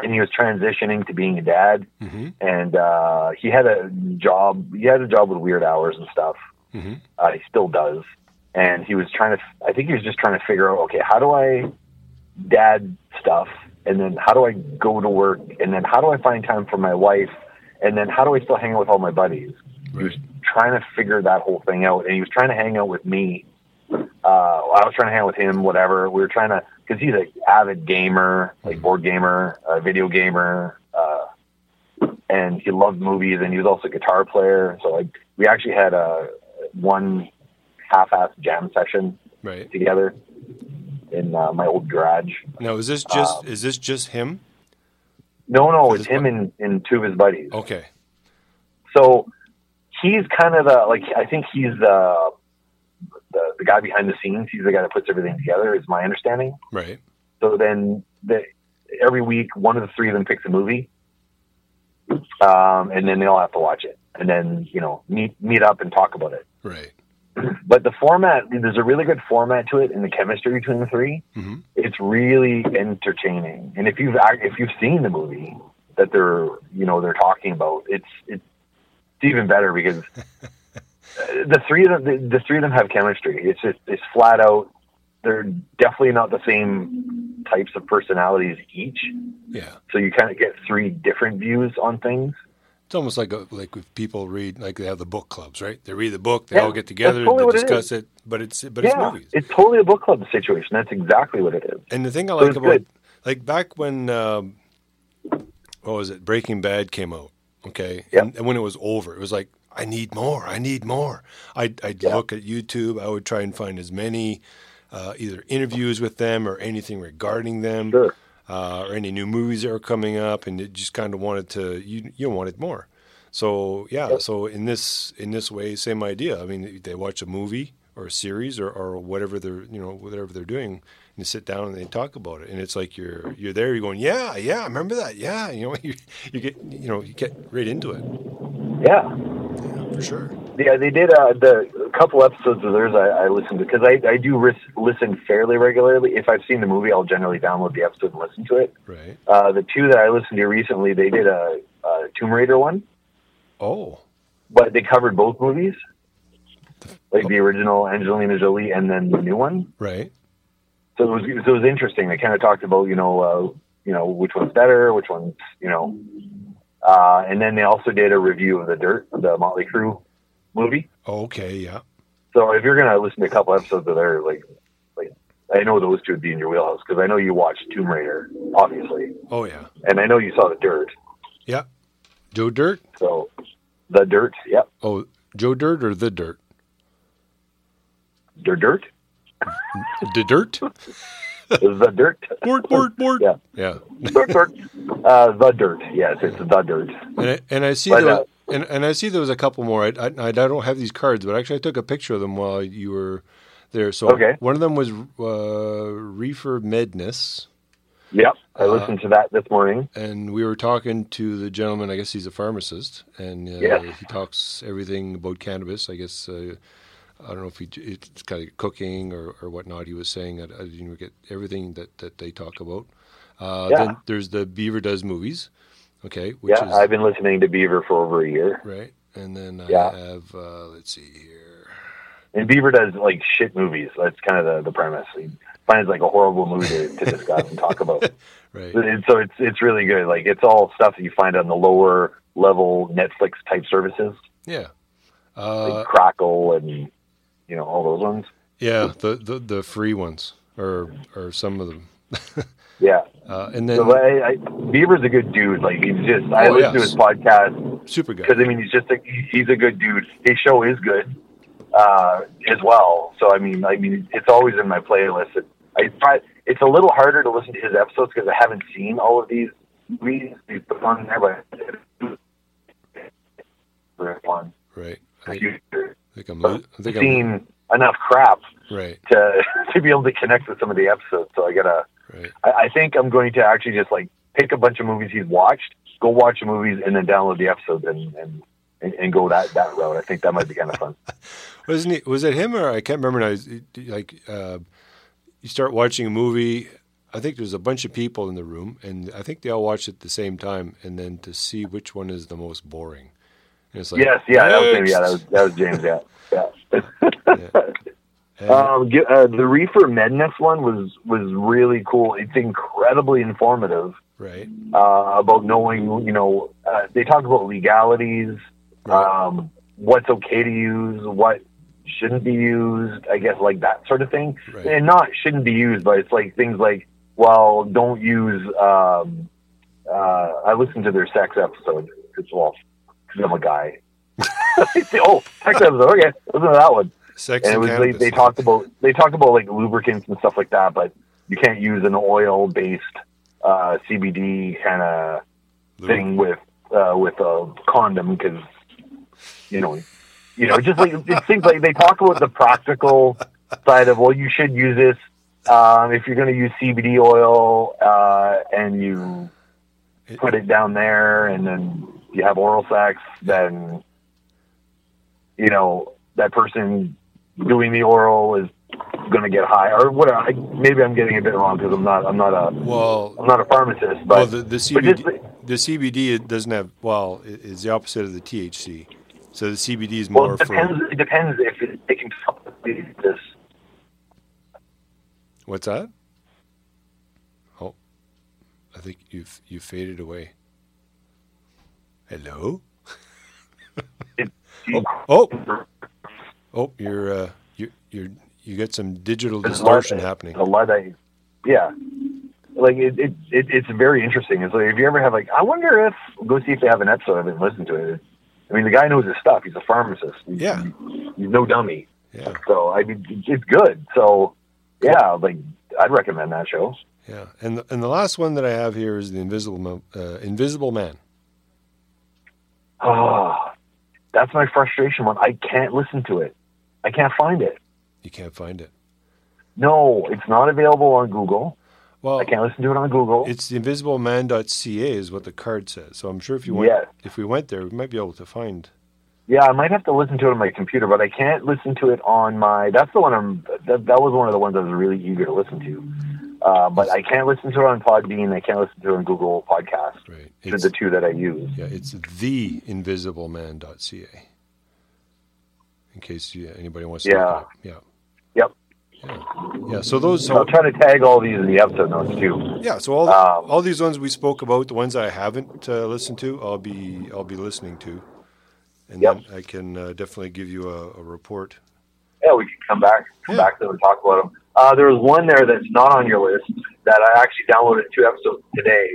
and he was transitioning to being a dad, hmm and uh, he had a job. He had a job with weird hours and stuff. hmm Uh, he still does, and he was trying to. I think he was just trying to figure out, okay, how do I dad stuff, and then how do I go to work, and then how do I find time for my wife, and then how do I still hang out with all my buddies? He was trying to figure that whole thing out, and he was trying to hang out with me. Uh, I was trying to hang out with him, whatever. We were trying to, because he's an avid gamer, like board gamer, uh, video gamer, uh, and he loved movies, and he was also a guitar player. So like, we actually had a one half-ass jam session Right. together in uh, my old garage. Now, is this just Um, is this just him? No, no, it's him and, and two of his buddies. Okay. So he's kind of the like I think he's the, the the guy behind the scenes. He's the guy that puts everything together. Is my understanding. Right. So then the, every week, one of the three of them picks a movie, um, and then they all have to watch it, and then you know meet meet up and talk about it. Right. But the format, there's a really good format to it, and the chemistry between the three, hmm it's really entertaining. And if you've if you've seen the movie that they're you know they're talking about, it's it's, it's even better because uh, the three of them the, the three of them have chemistry. It's just it's flat out. They're definitely not the same types of personalities each, Yeah. so you kind of get three different views on things. It's almost like a, like if people read like they have the book clubs, right? They read the book, they Yeah, all get together, totally they what it discuss it, but it's but it's movies. it's totally a book club situation. That's exactly what it is. And the thing I like about good. like back when um, what was it? Breaking Bad came out. Okay, Yeah. and, and when it was over, it was like I need more. I need more. I'd, I'd Yeah. look at YouTube. I would try and find as many uh, either interviews with them or anything regarding them, Sure. Uh, or any new movies that are coming up, and it just kind of wanted to you you wanted more. So yeah, Yep. so in this in this way, same idea. I mean, they watch a movie or a series or, or whatever they're you know whatever they're doing, and they sit down and they talk about it, and it's like you're you're there, you're going, yeah, yeah, I remember that, yeah, you know, you, you get you know you get right into it, Yeah. yeah, for sure, Yeah, they did uh, the a couple episodes of theirs I, I listened to because I, I do ris- listen fairly regularly. If I've seen the movie, I'll generally download the episode and listen to it. right? Uh, the two that I listened to recently, they did a, a Tomb Raider one, Oh, but they covered both movies, like the original Angelina Jolie and then the new one. right, So it was so it was interesting. They kind of talked about you know uh, you know which one's better, which one's you know, uh, and then they also did a review of the Dirt, the Motley Crue movie. okay, yeah, So if you're gonna listen to a couple episodes of there, like, like I know those two would be in your wheelhouse because I know you watched Tomb Raider, obviously, oh yeah, and I know you saw the Dirt. yeah. Joe Dirt, So the Dirt, yep, oh Joe Dirt or the Dirt, the Dirt, the Dirt, the Dirt, board, board, board, Yeah. yeah. Dirt, Dirt, uh, the Dirt. Yes, it's the Dirt. And I, and I see But, there, uh, and, and I see there was a couple more. I, I, I don't have these cards, but actually I took a picture of them while you were there. So Okay. one of them was uh, Reefer Medness, Yep, I Uh, listened to that this morning. and we were talking to the gentleman. I guess he's a pharmacist, and uh, Yes. he talks everything about cannabis. I guess uh, I don't know if he it's kind of cooking or, or whatnot. He was saying that uh, you know get everything that, that they talk about. Uh, Yeah. Then there's the Beaver Does movies. Okay, which Yeah, is I've been listening to Beaver for over a year, right, and then yeah. I have uh, let's see here. and Beaver does like shit movies. That's kind of the, the premise. He finds like a horrible movie to, to discuss and talk about. Right. And so it's it's really good. Like it's all stuff that you find on the lower level Netflix type services, Yeah. Uh, like Crackle and you know all those ones. yeah, the, the the free ones or or some of them. Yeah, Uh, and then so I, I, Beaver's a good dude. Like he's just I Oh, listen to his podcast super guy. because I mean he's just a, he's a good dude. His show is good uh, as well. So I mean I mean it's always in my playlist. It, I try. It's a little harder to listen to his episodes because I haven't seen all of these movies he's put on there, but one. Right. I think, I think I'm. lo- I think I'm seen enough crap right. to to be able to connect with some of the episodes. So I gotta. Right. I, I think I'm going to actually just like pick a bunch of movies he's watched go watch the movies and then download the episodes and and, and, and go that that route. I think that might be kind of fun. Wasn't he? Was it him or I can't remember now? Like uh, you start watching a movie. I think there's a bunch of people in the room, and I think they all watch it at the same time, and then to see which one is the most boring. And it's like, yes, yeah, that was yeah, that was that was James. Yeah, yeah. Yeah. Um, uh, the Reefer Madness one was was really cool. It's incredibly informative right. uh, about knowing. You know, uh, they talk about legalities, Right. um, what's okay to use, what shouldn't be used. I guess like that sort of thing, Right. and not shouldn't be used, but it's like things like, well, don't use. Um, uh, I listened to their sex episode because well, because I'm a guy. oh, sex episode. Okay, listen to that one Sex and it was they, talked about they talked about like lubricants and stuff like that, but you can't use an oil based uh, CBD kind of thing with uh, with a condom because you know you know just like it seems like they talk about the practical side of well you should use this um, if you're going to use CBD oil uh, and you put it down there and then you have oral sex then you know that person doing the oral is going to get high or whatever. I, maybe I'm getting a bit wrong because I'm not I'm not a Well, I'm not a pharmacist, but well, the, the but just- CBD, the CBD it doesn't have. Well, it, it's the opposite of the THC. So the CBD is more well, it for depends. It depends if it, can supplement this. what's that? Oh, I think you've you faded away. Hello. Oh, oh, oh! You're uh, you you're you got some digital distortion lot- happening. A Luddite, yeah. Like it, it, it, it's very interesting. It's like if you ever have like, I wonder if go see if they have an episode of it and listen to it. I mean, the guy knows his stuff. He's a pharmacist. He's, Yeah. he's no dummy. Yeah, So I mean, it's good. So yeah, like I'd recommend that show. yeah. And the, and the last one that I have here is the Invisible uh, Invisible Man. Oh, that's my frustration one. I can't listen to it. I can't find it. You can't find it. No, it's not available on Google. Well, I can't listen to it on Google. It's the invisibleman.ca is what the card says. So I'm sure if you went Yes. if we went there, we might be able to find. Yeah, I might have to listen to it on my computer, but I can't listen to it on my. That's the one I'm. That, that was one of the ones I was really eager to listen to. Uh, but I can't listen to it on Podbean. I can't listen to it on Google Podcasts. Right. It's, the two that I use. yeah, it's the invisibleman.ca. In case you, anybody wants to Yeah. Yeah. Yep. Yeah. Yeah. So those I'll try to tag all these in the episode notes too. yeah, so all Um, all these ones we spoke about, the ones I haven't uh, listened to, I'll be I'll be listening to. And Yep. then I can uh, definitely give you a, a report. Yeah, we can come back, come Yeah. back to them and talk about them. Uh, there was one there that's not on your list that I actually downloaded two episodes today.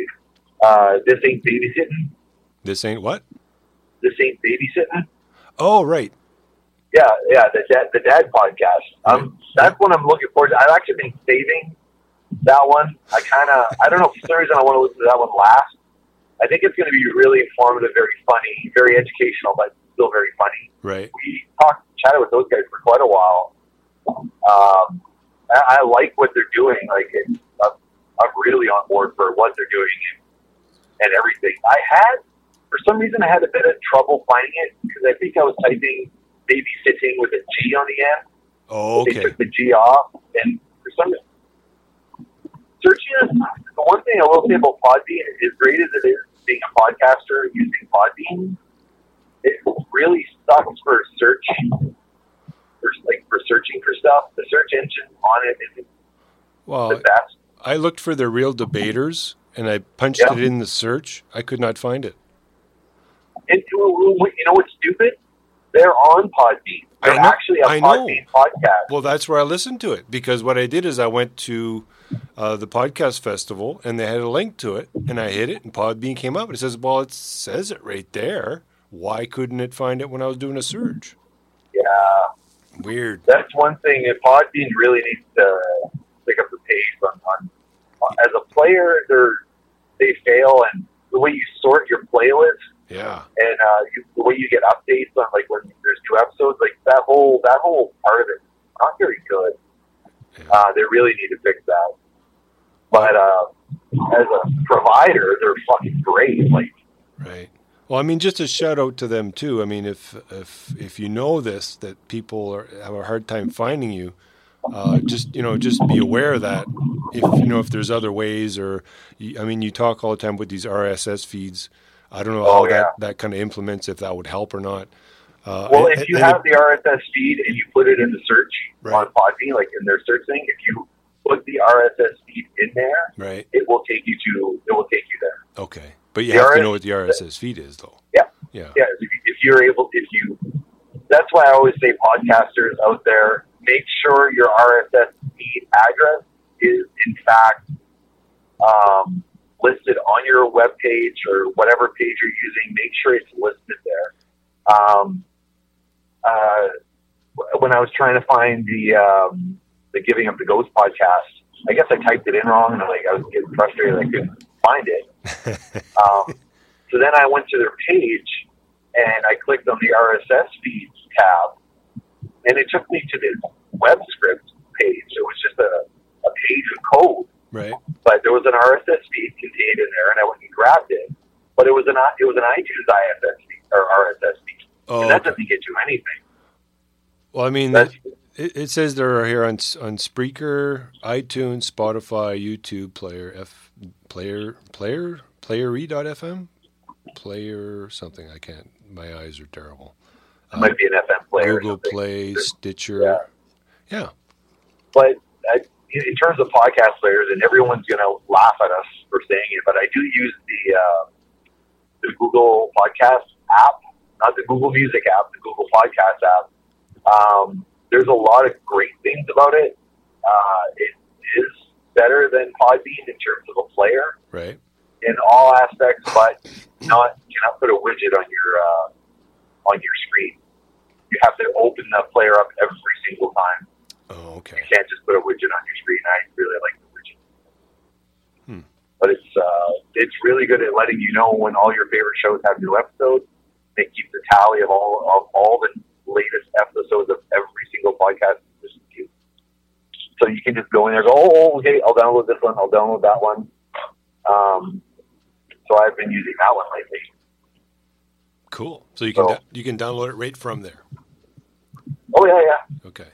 Uh, this ain't babysitting. This ain't what? This ain't babysitting. Oh, right. Yeah, yeah, the dad, the dad podcast. Um, that's one I'm looking forward to. I've actually been saving that one. I kind of, I don't know, for some reason I want to listen to that one last. I think it's going to be really informative, very funny, very educational, but still very funny. Right. We talked, chatted with those guys for quite a while. Um, I, I like what they're doing. Like, it's, I'm, I'm really on board for what they're doing and, and everything. I had, for some reason, I had a bit of trouble finding it because I think I was typing babysitting with a G on the end. Oh, They took the G off, and for some reason, searching is the one thing I will say about Podbean. As great as it is being a podcaster using Podbean, it really sucks for search, for like for searching for stuff. The search engine on it isn't Well, the best. I looked for the Reel Debaters and I punched Yeah. it in the search. I could not find it. And you know what's stupid? They're on Podbean. They're I know- actually a I know. Podbean podcast. Well, that's where I listened to it because what I did is I went to uh, the podcast festival and they had a link to it and I hit it and Podbean came up and it says, well, it says it right there. Why couldn't it find it when I was doing a search? Yeah. Weird. that's one thing. If Podbean really needs to pick up the pace on, on, on as a player, they're they fail, and the way you sort your playlist Yeah. and uh, you, the way you get updates on like when there's new episodes, like that whole that whole part of it, not very good. Uh, they really need to fix that. But uh, as a provider, they're fucking great. Like Right. Well, I mean, just a shout out to them too. I mean, if if if you know this that people are, have a hard time finding you, uh, just you know, just be aware of that. If you know if there's other ways, or I mean, you talk all the time with these RSS feeds. I don't know Oh, how yeah. that that kind of implements if that would help or not. Uh, Well, and- if you have the RSS feed and you put it in the search Right. on Podbean, like in their search thing, if you put the RSS feed in there, right, it will take you to it will take you there. okay, but you The have to know what the RSS feed is, though. Yeah. Yeah. Yeah, if, if you're able, if you, that's why I always say podcasters out there, make sure your RSS feed address is in fact um, listed on your web page or whatever page you're using. Make sure it's listed there. Um, uh, when I was trying to find the um, the Giving Up the Ghost podcast, I guess I typed it in wrong and like I was getting frustrated. I couldn't find it. Um, so then I went to their page and I clicked on the RSS feeds tab, and it took me to this web script page. It was just a, a page of code, Right. but there was an RSS feed contained in there, and I went and grabbed it. But it was an it was an iTunes ISS feed or RSS feed, Oh, and that okay. doesn't get you anything. well, I mean, That's It, it says they're here on on Spreaker, iTunes, Spotify, YouTube, Player, F, Player, Player, Playery.fm, Player something. I can't. My eyes are terrible. it might be an FM player. Google. Play, Stitcher. Yeah. Yeah. But I, in terms of podcast players, and everyone's going to laugh at us for saying it, but I do use the uh, the Google Podcast app, not the Google Music app, the Google Podcast app. Um, there's a lot of great things about it. Uh, it is better than Podbean in terms of a player Right. in all aspects, but not you cannot put a widget on your uh, on your screen. You have to open the player up every single time Oh, okay. you can't just put a widget on your screen. I really like the widget. Hmm. But it's uh, it's really good at letting you know when all your favorite shows have new episodes. They keep the tally of all of all the latest episodes of every single podcast you listen to. So you can just go in there, and go, oh, okay, I'll download this one, I'll download that one. Um, so I've been using that one lately. Cool. So you can So- da- you can download it right from there. Oh yeah, yeah. Okay.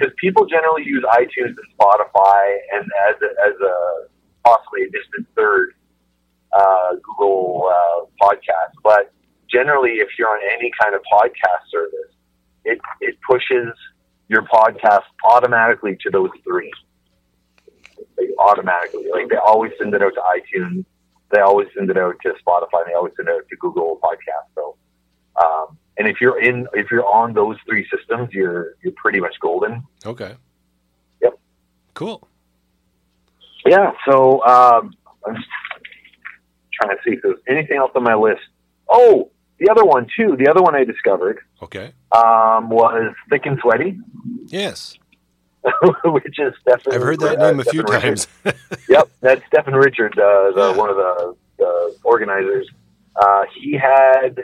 Because people generally use iTunes and Spotify, and as a, as a possibly a distant third, uh, Google uh, podcast. But generally, if you're on any kind of podcast service, it it pushes your podcast automatically to those three. Like automatically, like they always send it out to iTunes, they always send it out to Spotify, they always send it out to Google Podcast. So. Um, and if you're in, if you're on those three systems, you're you're pretty much golden. Okay. Yep. Cool. Yeah. So um, I'm trying to see if there's anything else on my list. Oh, the other one too. The other one I discovered Okay. um, was Thick and Sweaty, Yes. which is Stephen. I've heard that uh, name a few Richard. times. Yep, that's Stephen Richard, uh, the, Yeah. one of the, the organizers. Uh, he had,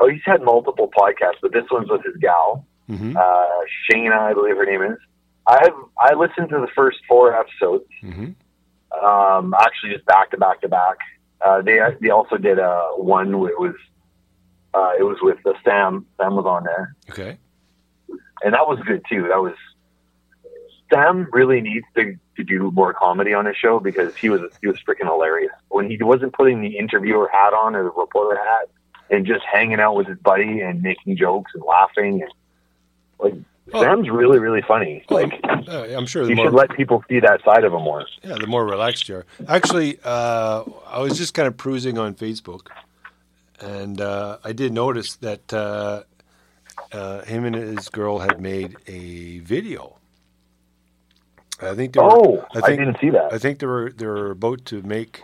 oh, he's had multiple podcasts, but this one's with his gal, hmm uh, Shayna, I believe her name is. I've I listened to the first four episodes. hmm um, actually just back to back to back. Uh, they they also did uh, one where it was uh, it was with the Sam. Sam was on there, Okay. and that was good too. That was Sam really needs to, to do more comedy on his show because he was he was freaking hilarious when he wasn't putting the interviewer hat on or the reporter hat and just hanging out with his buddy and making jokes and laughing and like Oh. Sam's really really funny. Like Uh, I'm sure you more should let people see that side of him more. Yeah, the more relaxed you are. Actually, uh, I was just kind of cruising on Facebook, and uh, I did notice that uh, uh, him and his girl had made a video. I think they were. Oh, I, I didn't see that. I think they were they were about to make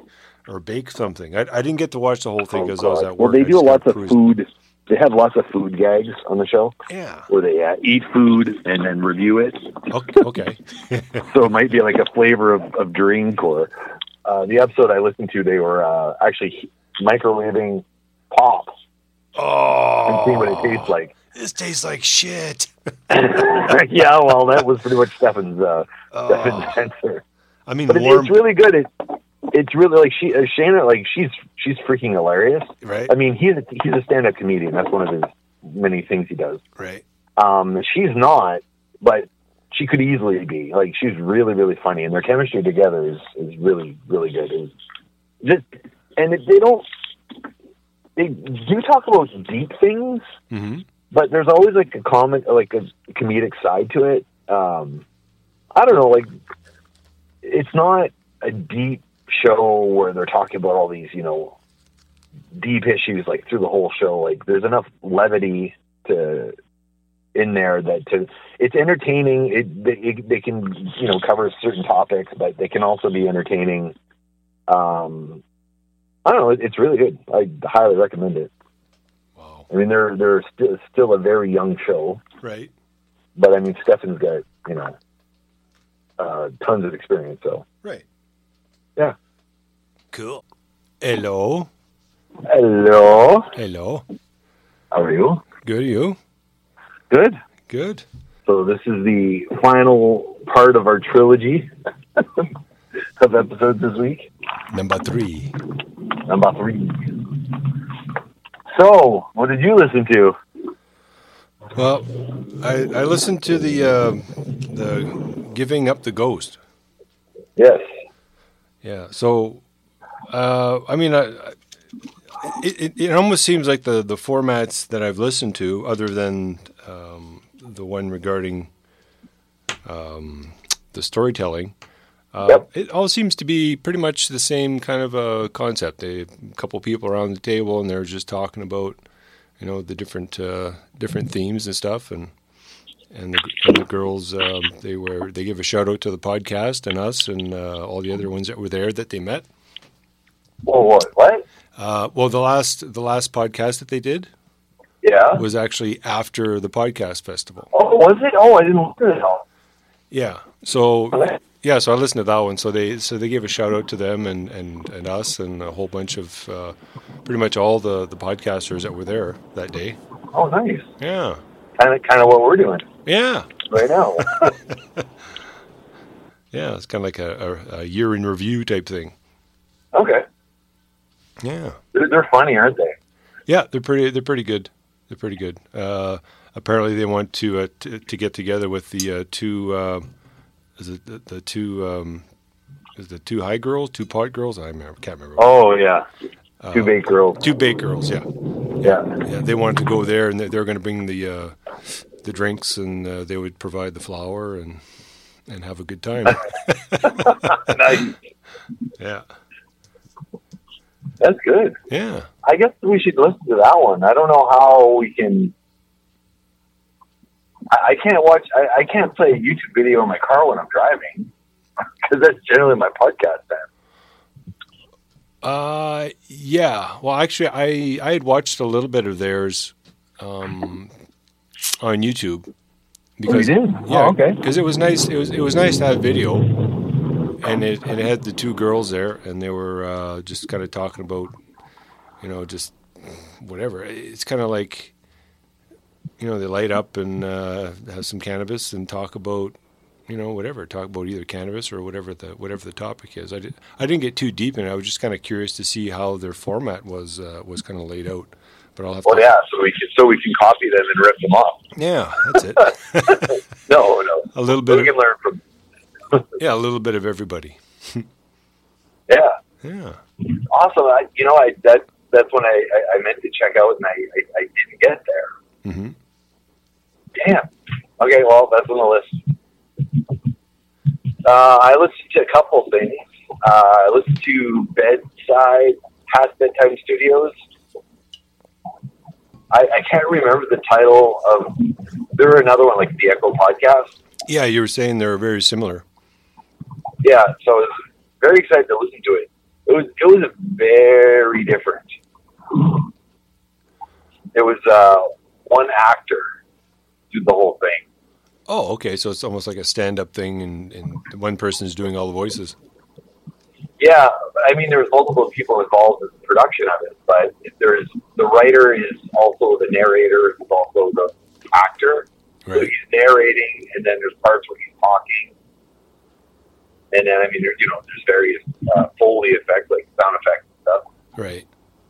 or bake something. I, I didn't get to watch the whole thing Oh, because I was at work. Well, they do lots kinda food. They have lots of food gags on the show Yeah. where they uh, eat food and then review it. Okay. So it might be like a flavor of, of drink or uh, the episode I listened to. They were uh, actually microwaving pop oh. and seeing what it tastes like. This tastes like shit. yeah, well, that was pretty much Stefan's uh, Oh. Stefan's answer. I mean, But warm. it's really good. It, it's really like she uh, Shana like she's she's freaking hilarious. Right. I mean, he's a, he's a stand up comedian. That's one of his many things he does. Right. Um, she's not, but she could easily be. Like she's really really funny, and their chemistry together is is really really good. It's just and it, they don't they do talk about deep things, hmm but there's always like a comic like a comedic side to it. Um, I don't know, like it's not a deep show where they're talking about all these you know deep issues like through the whole show. Like there's enough levity to in there that to it's entertaining. It they, it, they can you know cover certain topics, but they can also be entertaining. Um, I don't know. It, it's really good. I highly recommend it. Wow. I mean, they're they're still still a very young show, Right. but I mean, Stefan's got you know uh, tons of experience. So Right. Yeah. Cool. Hello. hello, Hello. how are you? Good. You. Good. Good. So this is the final part of our trilogy of episodes this week. Number three. Number three. So, what did you listen to? Well, I I listened to the uh, the giving up the ghost. Yes. Yeah. So, uh, I mean, I, it, it it almost seems like the the formats that I've listened to, other than um, the one regarding um, the storytelling. Uh, Yep. It all seems to be pretty much the same kind of a concept. They, a couple people around the table, and they're just talking about, you know, the different uh, different themes and stuff, and and the, and the girls um, they were they give a shout out to the podcast and us and uh, all the other ones that were there that they met. Whoa, what? What? Uh, well, the last the last podcast that they did Yeah. was actually after the podcast festival. Oh, was it? Oh, I didn't listen to it all. Yeah. So Okay. yeah, so I listened to that one. So they so they gave a shout out to them and and, and us and a whole bunch of uh, pretty much all the the podcasters that were there that day. Oh, nice. Yeah. Kind of, kind of what we're doing Yeah. right now. Yeah. It's kind of like a, a, a year in review type thing. okay. Yeah. They're, they're funny, aren't they? Yeah, they're pretty. They're pretty good. They're pretty good. Uh, apparently, they want to uh, t- to get together with the uh, two. Uh, is it the, the two? Um, is the two high girls, two pot girls? I remember, can't remember. Oh, yeah. Uh, Two big girls. Two bake girls. Yeah, Yeah. yeah. They wanted to go there, and they, they were going to bring the uh, the drinks, and uh, they would provide the flour and and have a good time. nice. yeah, That's good. yeah. I guess we should listen to that one. I don't know how we can. I, I can't watch. I, I can't play a YouTube video in my car when I'm driving because that's generally my podcast time. Uh, yeah. Well, actually, I I had watched a little bit of theirs um, on YouTube because Oh, you did? yeah, Oh, okay. because it was nice. It was it was nice to have video, and it and it had the two girls there, and they were uh, just kind of talking about, you know, just whatever. It's kind of like, you know, they light up and uh, have some cannabis and talk about. You know, whatever. Talk about either cannabis or whatever the whatever the topic is. I, did, I didn't get too deep in it. I was just kind of curious to see how their format was uh, was kind of laid out. But I'll have Well, to. yeah, so we can so we can copy them and rip them off. Yeah, that's it. No, no, a little bit. we Of, can learn from. yeah, a little bit of everybody. Yeah, Yeah. awesome. I, you know, I that that's when I, I, I meant to check out and I, I, I didn't get there. hmm Damn. Okay, well, that's on the list. Uh, I listened to a couple things. Uh, I listened to Bedside Past Bedtime Studios. I, I can't remember the title of. There another one like the Echo Podcast. Yeah, you were saying they're very similar. Yeah, so I was very excited to listen to it. It was it was very different. It was uh, one actor did the whole thing. Oh, okay. So it's almost like a stand-up thing, and, and one person is doing all the voices. Yeah, I mean, there's multiple people involved in the production of it, but there's the writer is also the narrator, is also the actor. Right. So he's narrating, and then there's parts where he's talking, and then I mean, there's you know, there's various uh, foley effects, like sound effects and stuff. Right.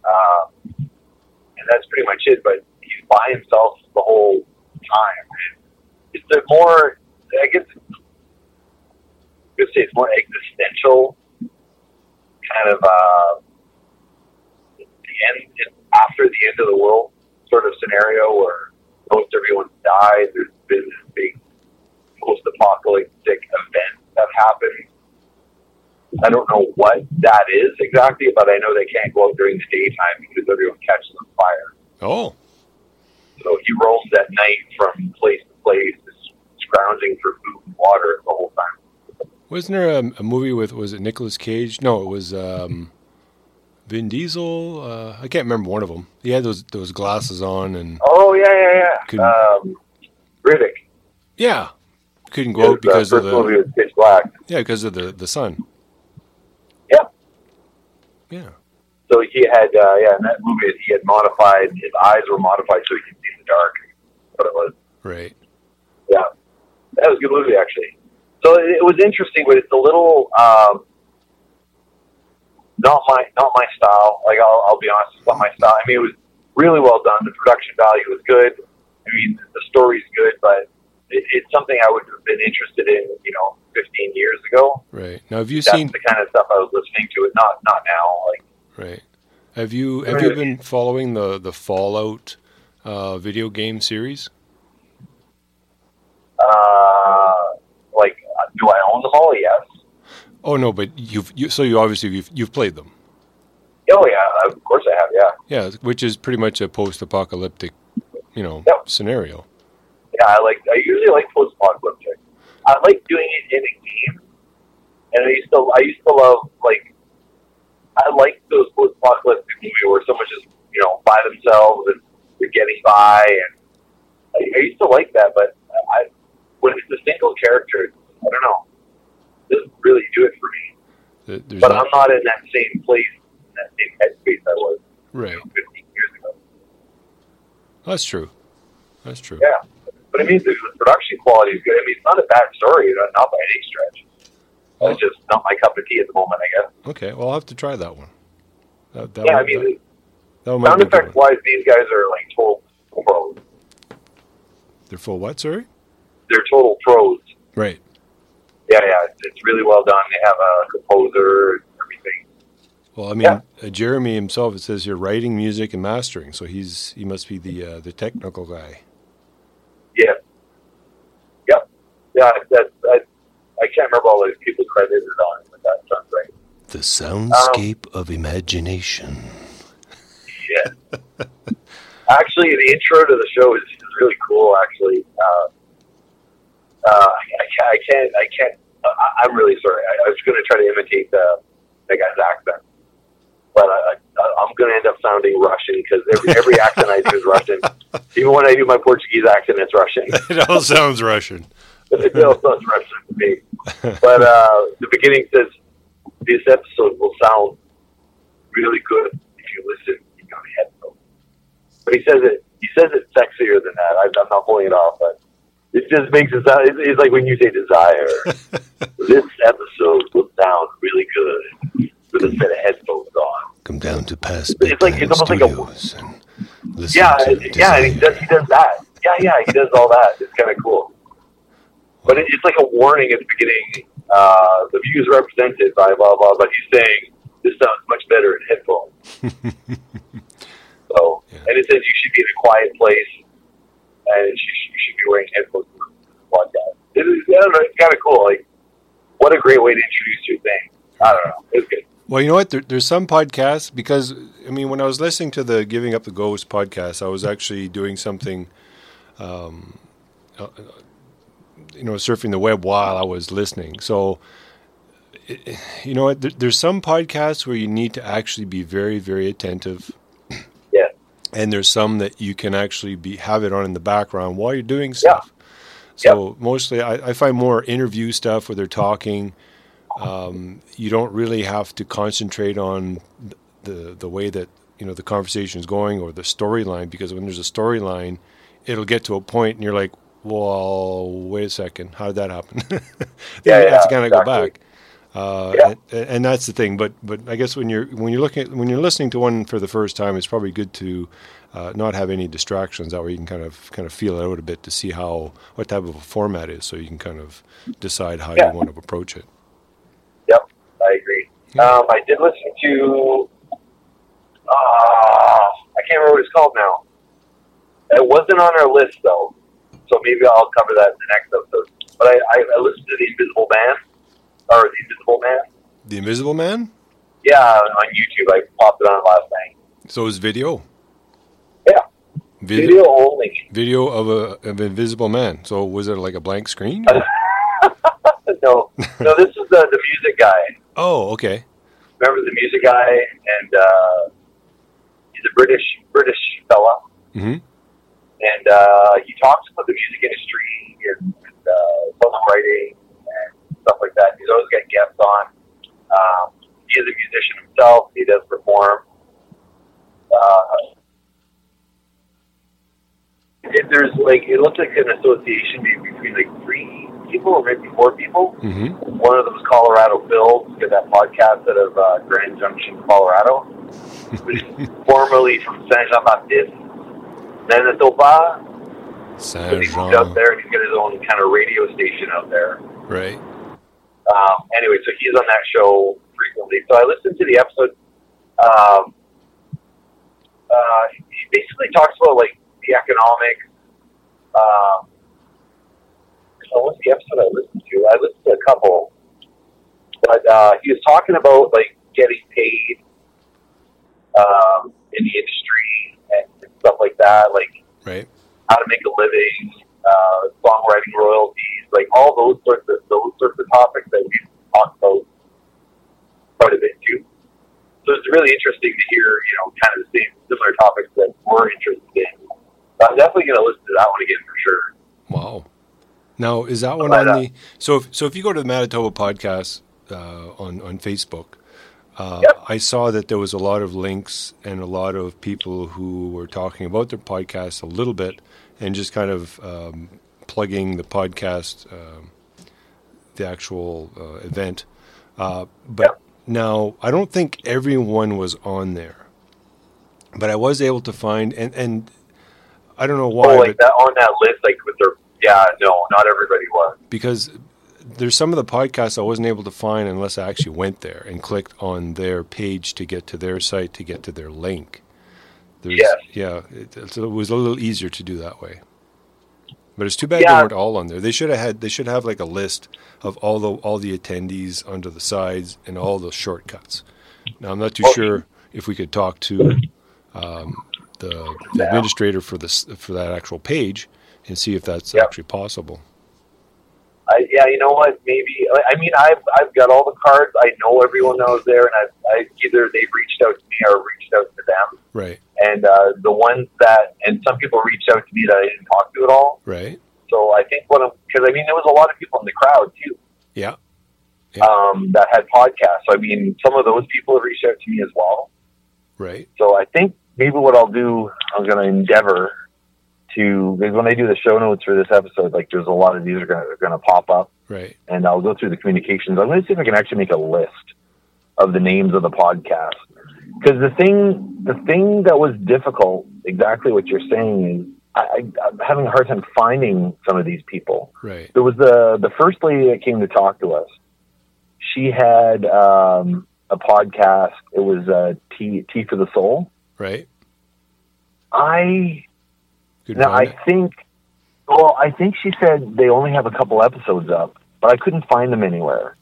Um, and that's pretty much it. But he's by himself the whole time. And it's a more, I guess, I could say it's more existential kind of uh, the end after the end of the world sort of scenario where most everyone died. There's been this big post-apocalyptic event that happened. I don't know what that is exactly, but I know they can't go out during the daytime because everyone catches on fire. Oh, So he roams at night from place to place, just scrounging for food and water the whole time. wasn't there a, a movie with was it Nicolas Cage? No, it was um, Vin Diesel. Uh, I can't remember one of them. He had those those glasses on, and Oh yeah, yeah, yeah. Um, Riddick. yeah, couldn't go out because of first movie was Pitch Black. yeah because of the the sun. Yeah. Yeah. So he had, uh, yeah, in that movie, he had modified, his eyes were modified so he could see in the dark. What it was. Right. Yeah. That was a good movie, actually. So it, it was interesting, but it's a little, um, not my, not my style. Like, I'll, I'll be honest, it's not my style. I mean, it was really well done. The production value was good. I mean, the story's good, but it, it's something I would have been interested in, you know, 15 years ago. Right. Now, have you That's seen the kind of stuff I was listening to. It not, not now. Like, Right. Have you have you been following the the Fallout uh, video game series? Uh, like, uh, do I own them all? Yes. Oh no, but you've you, so you obviously you've, you've played them. Oh yeah, of course I have. Yeah, Yeah, which is pretty much a post-apocalyptic, you know, Yep. scenario. yeah. I like. I usually like post-apocalyptic. I like doing it in a game, and I used to. I used to love like. I like those post-apocalyptic movies where someone's just you know by themselves and they're getting by, and I, I used to like that. But I, when it's a single character, I don't know. It doesn't really do it for me. There's But not, I'm not in that same place, in that same headspace I was right. 15 years ago. That's true. That's true. Yeah. But it means the production quality is good. I mean, it's not a bad story, not not by any stretch. Well- It's just not my cup of tea at the moment, I guess. Okay. Well, I'll have to try that one. That, that Yeah, I mean, that, that sound be a good effects one. wise, these guys are like total pros. They're full what? Sorry. They're total pros. Right. Yeah, yeah. It's, it's really well done. They have a composer and everything. Well, I mean, Yeah. uh, Jeremy himself. It says here writing, music, and mastering. So he's he must be the uh, the technical guy. Yeah. Yep. Yeah, that's, I, I can't remember all those people credited on it, but that sounds right. The soundscape of imagination. Yeah. actually, the intro to the show is, is really cool. Actually, uh, uh, I can't. I can't. I can't I, I'm really sorry. I, I was going to try to imitate the the guy's accent, but I, I, I'm going to end up sounding Russian because every, every accent I do is Russian. Even when I do my Portuguese accent, it's Russian. it all sounds Russian. it still sounds Russian to me. But uh, the beginning says this episode will sound really good if you listen in your headphones. But he says it. He says it sexier than that. I, I'm not pulling it off, but it just makes it sound. It's, like when you say desire. this episode will sound really good with a set of headphones on. Come down to past It's like- it's almost like a- studios and listen Yeah, yeah, and he does. He does that. Yeah, yeah, he does all that. It's kind of cool. But it, it's like a warning at the beginning. Uh, the views represented by blah blah. But he's saying this sounds much better in headphones. so, Yeah. and it says you should be in a quiet place, and you should, be wearing headphones don't know, it's kind of cool. Like, what a great way to introduce your thing. I don't know. It's good. Well, you know what? There, there's some podcasts because I mean, when I was listening to the Giving Up the Ghost podcast, I was actually doing something, um, uh, you know, surfing the web while I was listening. So, you know what? There, there's some podcasts where you need to actually be very, very attentive. And there's some that you can actually be have it on in the background while you're doing stuff. So mostly, I, I find more interview stuff where they're talking. Um, you don't really have to concentrate on the the way that you know the conversation is going or the storyline because when there's a storyline, it'll get to a point and you're like, well, wait a second, how did that happen? Yeah, you have yeah, to kind of go back. Uh, Yeah. and, and that's the thing. But but I guess when you're when you're looking at, when you're listening to one for the first time, it's probably good to uh, not have any distractions. That way you can kind of kind of feel it out a bit to see how what type of a format is, so you can kind of decide how Yeah. you want to approach it. Yep, I agree. Yeah. Um, I did listen to. Uh, I can't remember what it's called now. It wasn't on our list though, so maybe I'll cover that in the next episode. But I, I, I listened to the Invisible Man, or the Invisible Man. The Invisible Man. Yeah, on YouTube. I popped it on last night. So it's video. Yeah, Vid- video only. video of a of invisible man. So was it like a blank screen? no, no, this is the the music guy. oh, okay. Remember the music guy, and uh, he's a British British fella. hmm and uh, he talks about the music industry and, and uh, songwriting stuff like that. He's always got guests on. Um, he is a musician himself. He does perform. Uh, if there's like, it looks like an association between like three people or maybe four people. hmm One of them is Colorado. He's got that podcast out of uh, Grand Junction, Colorado. which formerly from Saint Jean Baptiste. Manitoba, Saint but he moved Jean. out there and he's got his own kind of radio station out there. Right. Um, anyway, so he's on that show frequently. So I listened to the episode. Um, uh, he basically talks about like the economics. Um, so what's the episode I listened to? I listened to a couple, but uh, he was talking about like getting paid um, in the industry and stuff like that, like Right. how to make a living, uh, songwriting royalties, like all those sorts of those sorts of topics that we've talked about quite a bit too. So it's really interesting to hear, you know, kind of the same similar topics that we're interested in. I'm definitely going to listen to that one again for sure. Wow. Now is that one But, on uh, the so if so if you go to the Manitoba podcast uh, on on Facebook, uh, Yep. I saw that there was a lot of links and a lot of people who were talking about their podcast a little bit and just kind of um, plugging the podcast, um, the actual uh, event. Uh, but now I don't think everyone was on there, but I was able to find and and I don't know why, oh, like that on that list, like with their yeah, no, not everybody was. because there's some of the podcasts I wasn't able to find unless I actually went there and clicked on their page to get to their site to get to their link. There's, Yes. Yeah, it, it was a little easier to do that way. But it's too bad Yeah. they weren't all on there. They should have had. They should have like a list of all the all the attendees under the sides and all the shortcuts. Now I'm not too sure if we could talk to um, the, the administrator for this for that actual page and see if that's Yep. actually possible. I, yeah, you know what? Maybe I mean I've I've got all the cards. I know everyone that was there, and I've I, either they've reached out to me or reached out to them. Right. And uh, the ones that and some people reached out to me that I didn't talk to at all. Right. So I think what because I mean there was a lot of people in the crowd too Yeah. Yeah. um, that had podcasts. So I mean some of those people have reached out to me as well. Right. So I think maybe what I'll do, I'm going to endeavor to because when I do the show notes for this episode, like there's a lot of these are going to pop up, Right. and I'll go through the communications. I'm going to see if I can actually make a list of the names of the podcast. Because the thing, the thing that was difficult, exactly what you're saying, is I, I, I'm having a hard time finding some of these people. Right. There was the the first lady that came to talk to us. She had um, a podcast. It was uh, Tea Tea for the Soul. Right. I Good now. I think. Well, I think she said they only have a couple episodes up, but I couldn't find them anywhere.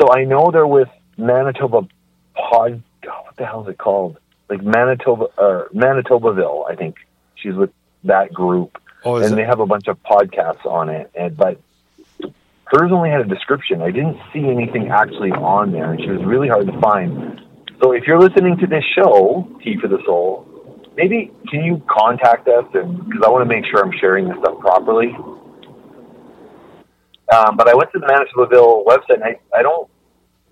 So I know they're with Manitoba Pod. oh, what the hell is it called? Like Manitoba or Manitobaville. I think she's with that group, Oh, and it, they have a bunch of podcasts on it. And but hers only had a description. I didn't see anything actually on there, and she was really hard to find. So if you're listening to this show, Tea for the Soul, maybe can you contact us because I want to make sure I'm sharing this stuff properly. Um, but I went to the Manitobaville website and I, I don't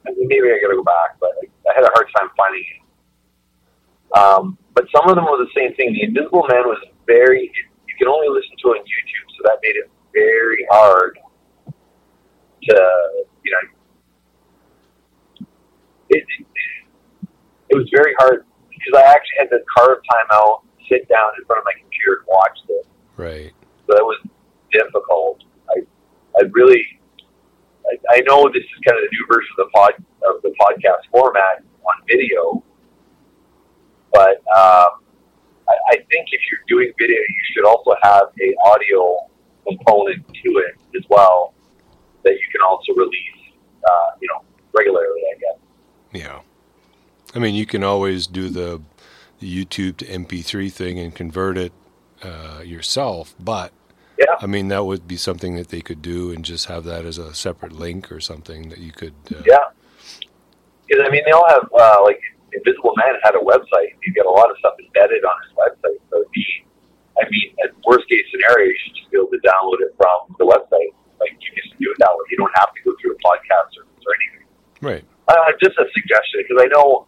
maybe I gotta go back, but I, I had a hard time finding it. Um, but some of them were the same thing. The Invisible Man was very you can only listen to it on YouTube, so that made it very hard to you know it, it was very hard because I actually had to carve time out sit down in front of my computer and watch this. Right. So that was difficult. I, I really, I, I know this is kind of the new version of the pod of the podcast format on video, but um, I, I think if you're doing video, you should also have a audio component to it as well that you can also release, uh, you know, regularly. I guess. Yeah. I mean, you can always do the, the YouTube to MP3 thing and convert it uh, yourself, but Yeah. I mean, that would be something that they could do and just have that as a separate link or something that you could. Uh, Yeah. Because I mean, they all have uh, like Invisible Man had a website. He's got a lot of stuff embedded on his website. So it'd be, I mean, at worst case scenario, you should just be able to download it from the website. Like you can just do it that way. You don't have to go through a podcast service or anything. Right. Uh, just a suggestion because I know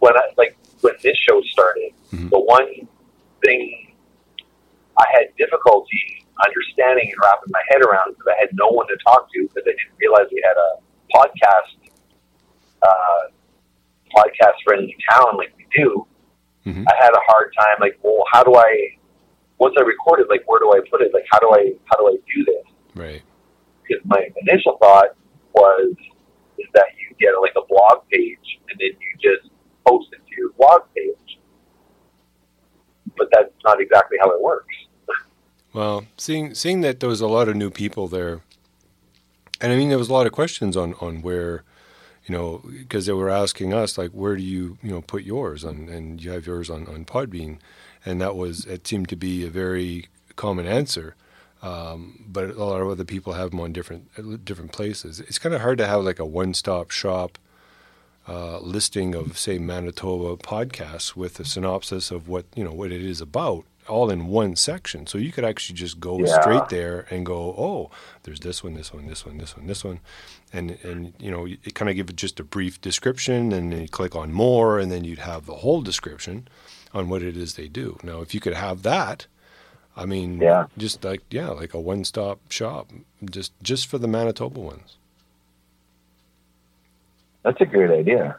when I like when this show started, Mhm. the one thing I had difficulty understanding and wrapping my head around because I had no one to talk to because I didn't realize we had a podcast uh, podcast friendly town like we do. Mhm. I had a hard time like, well, how do I once I record it, like where do I put it? Like how do I how do I do this? Right. because my initial thought was is that you get like a blog page and then you just post it to your blog page. But that's not exactly how it works. Well, seeing seeing that there was a lot of new people there, and I mean there was a lot of questions on on where, you know, because they were asking us like, where do you you know put yours on, and you have yours on on Podbean, and that was it seemed to be a very common answer. Um, but a lot of other people have them on different different places. It's kind of hard to have like a one stop shop uh, listing of say Manitoba podcasts with a synopsis of what you know what it is about, all in one section. So you could actually just go Yeah. straight there and go, oh, there's this one, this one, this one, this one, this one, and and you know it kind of give it just a brief description, and then you click on more, and then you'd have the whole description on what it is they do. Now, if you could have that. I mean, Yeah. just like yeah, like a one-stop shop, just just for the Manitoba ones. That's a great idea.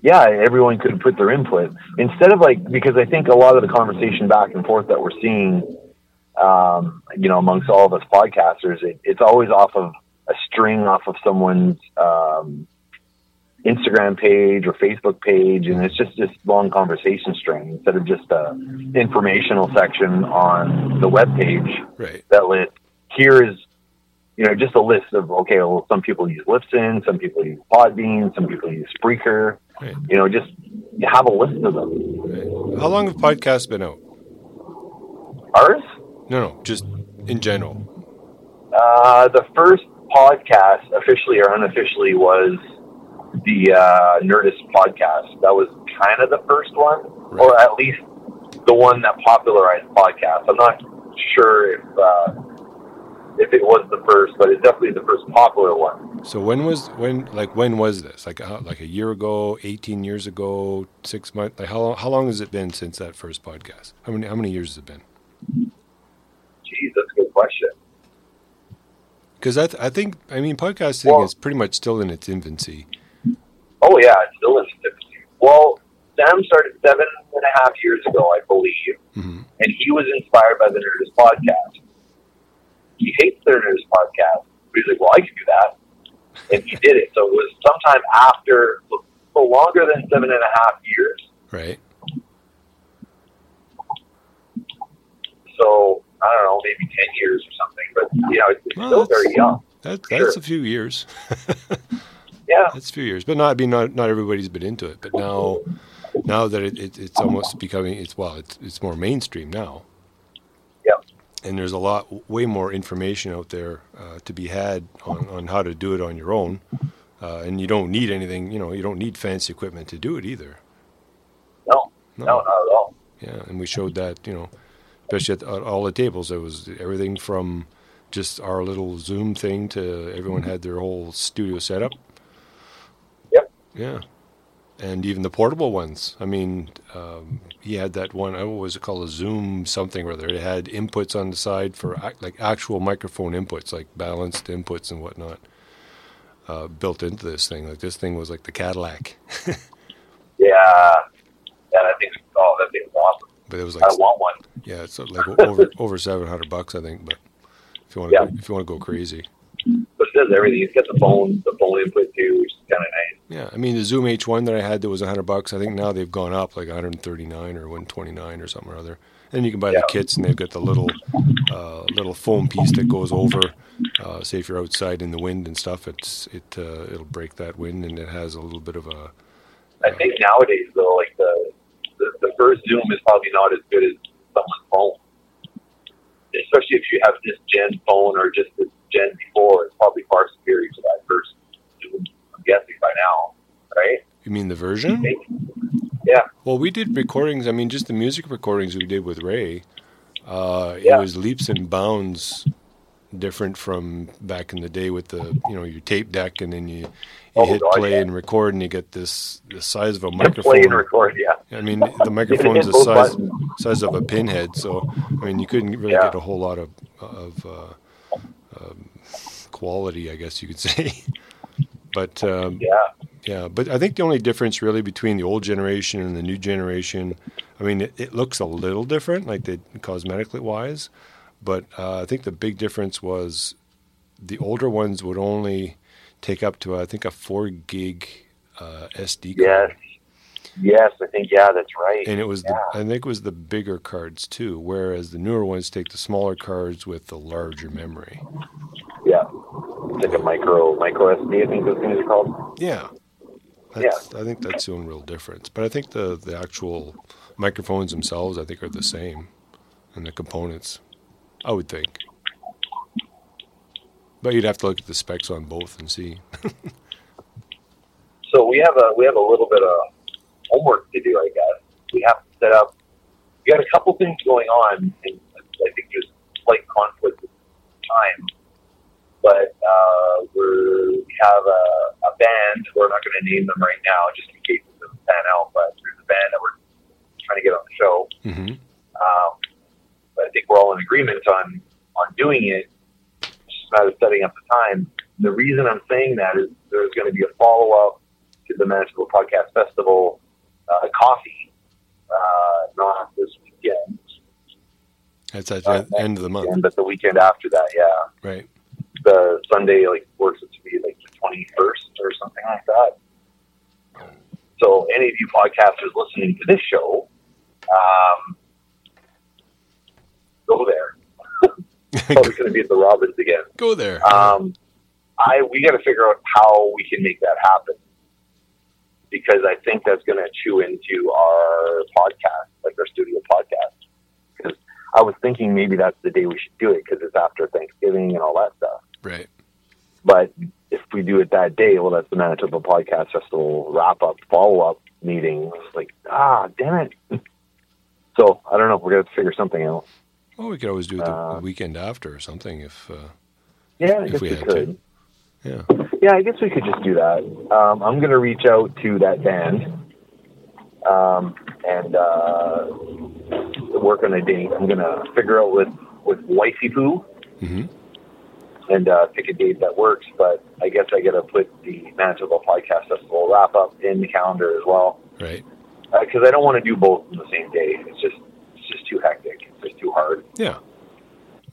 Yeah, everyone could put their input instead of like because I think a lot of the conversation back and forth that we're seeing, um, you know, amongst all of us podcasters, it, it's always off of a string off of someone's um, Instagram page or Facebook page, and it's just this long conversation string instead of just a informational section on the web page Right. that list. Here is, you know, just a list of okay. Well, some people use Libsyn, some people use Podbean, some people use Spreaker. Right. You know, just have a list of them. right. How long have podcasts been out? Ours, No, no, just in general. uh, the first podcast, officially or unofficially, was the uh, Nerdist podcast. That was kind of the first one, or at least the one that popularized podcasts. I'm not sure if uh, if it was the first, but it's definitely the first popular one. So when was when like when was this? Like how, like a year ago, eighteen years ago, six months? Like how long, how long has it been since that first podcast? How many how many years has it been? Geez, that's a good question. Because I th- I think I mean podcasting Well- is pretty much still in its infancy. Oh yeah, it's still in its infancy. Well, Sam started seven and a half years ago, I believe, hmm and he was inspired by the Nerdist podcast. He hates Nerdist podcast, but he's like, "Well, I can do that," and he did it. So it was sometime after, so longer than seven and a half years. Right. So I don't know, maybe ten years or something. But you know, it's, it's Well, still very young. That, Sure. that's a few years. Yeah, That's a few years, but not I mean not not everybody's been into it. But now now that it, it, it's almost becoming it's well it's it's more mainstream now. And there's a lot way more information out there uh, to be had on, on how to do it on your own. Uh, and you don't need anything, you know, you don't need fancy equipment to do it either. no, no, not at all. Yeah, and we showed that, you know, especially at, at all the tables. It was everything from just our little Zoom thing to everyone had their whole studio setup. Yep. Yeah, and even the portable ones. I mean, um, he had that one. oh, What was it called? A Zoom something or other. It had inputs on the side for ac- like actual microphone inputs, like balanced inputs and whatnot, uh, built into this thing. Like this thing was like the Cadillac. Yeah, yeah, that thing's oh, that thing's awesome. but it was like I want one. yeah, it's like over over seven hundred bucks, I think. But if you want to Yeah. if you want to go crazy, But it does everything. It's got the phone, the phone input too, which is kind of nice. yeah. I mean, the Zoom H1 that I had that was hundred bucks. I think now they've gone up like one hundred and thirty nine or one twenty nine or something or other. And you can buy Yeah. the kits, and they've got the little uh, little foam piece that goes over. Uh, say if you're outside in the wind and stuff, it's it uh, it'll break that wind, and it has a little bit of a I think nowadays though, like the, the the first Zoom is probably not as good as someone's phone. Especially if you have this gen phone or just this gen before, is probably far superior to that first I'm guessing by now, right? You mean the version? Yeah, Well, we did recordings. I mean, just the music recordings we did with Ray. Uh, Yeah. It was leaps and bounds different from back in the day with the you know your tape deck, and then you, you Oh, hit God, play yeah. and record, and you get this the size of a microphone. play and record. Yeah, I mean, the microphone's the size buttons. size of a pinhead. So I mean, you couldn't really Yeah. get a whole lot of of uh, um, quality, I guess you could say. but um, yeah. yeah, but I think the only difference really between the old generation and the new generation, I mean, it, it looks a little different, like the cosmetically wise, but uh, I think the big difference was the older ones would only take up to I think a four gig uh, SD card, yes. I think yeah, that's right. and it was the, I think it was the bigger cards too, whereas the newer ones take the smaller cards with the larger memory. Yeah, it's like a micro micro SD. I think those things are called. Yeah. That's, I think that's the only real difference. But I think the, the actual microphones themselves, I think, are the same, and the components, I would think. But you'd have to look at the specs on both and see. So we have a we have a little bit of homework to do, I guess. We have to set up. We got a couple things going on, and I think there's slight conflict with time. But uh, we're we have a, a band. We're not going to name them right now, just in case it doesn't pan out. But there's a band that we're trying to get on the show. hmm Um, but I think we're all in agreement on on doing it. It's just a matter of setting up the time. The reason I'm saying that is there's going to be a follow up to the Manitoba Podcast Festival uh, coffee, uh, not this weekend, That's at Uh, the end of the month, but the weekend after that. Yeah, right? the Sunday like works it to be like the 21st or something like that. So any of you podcasters listening to this show, um, go there. Probably going to be at the Robins again. Go there. Um, I we got to figure out how we can make that happen because I think that's going to chew into our podcast, like our studio podcast. Because I was thinking maybe that's the day we should do it because it's after Thanksgiving and all that stuff. right. But if we do it that day, well, that's the Manitoba Podcast Festival wrap up, follow up meeting. It's like, ah, damn it. So I don't know. If we're gonna figure something out. Well, we could always do it the Uh, weekend after or something if. Uh, Yeah, I If we we, could. Yeah. Yeah, I guess we could just do that. Um, I'm gonna reach out to that band um, and uh, work on a date. I'm gonna figure out with with Wifey Poo hmm and uh, pick a date that works. But I guess I got to put the Manitoba Podcast Festival wrap up in the calendar as well Right. because I don't want to do both on the same day. It's just it's just too hectic. It's just too hard. Yeah.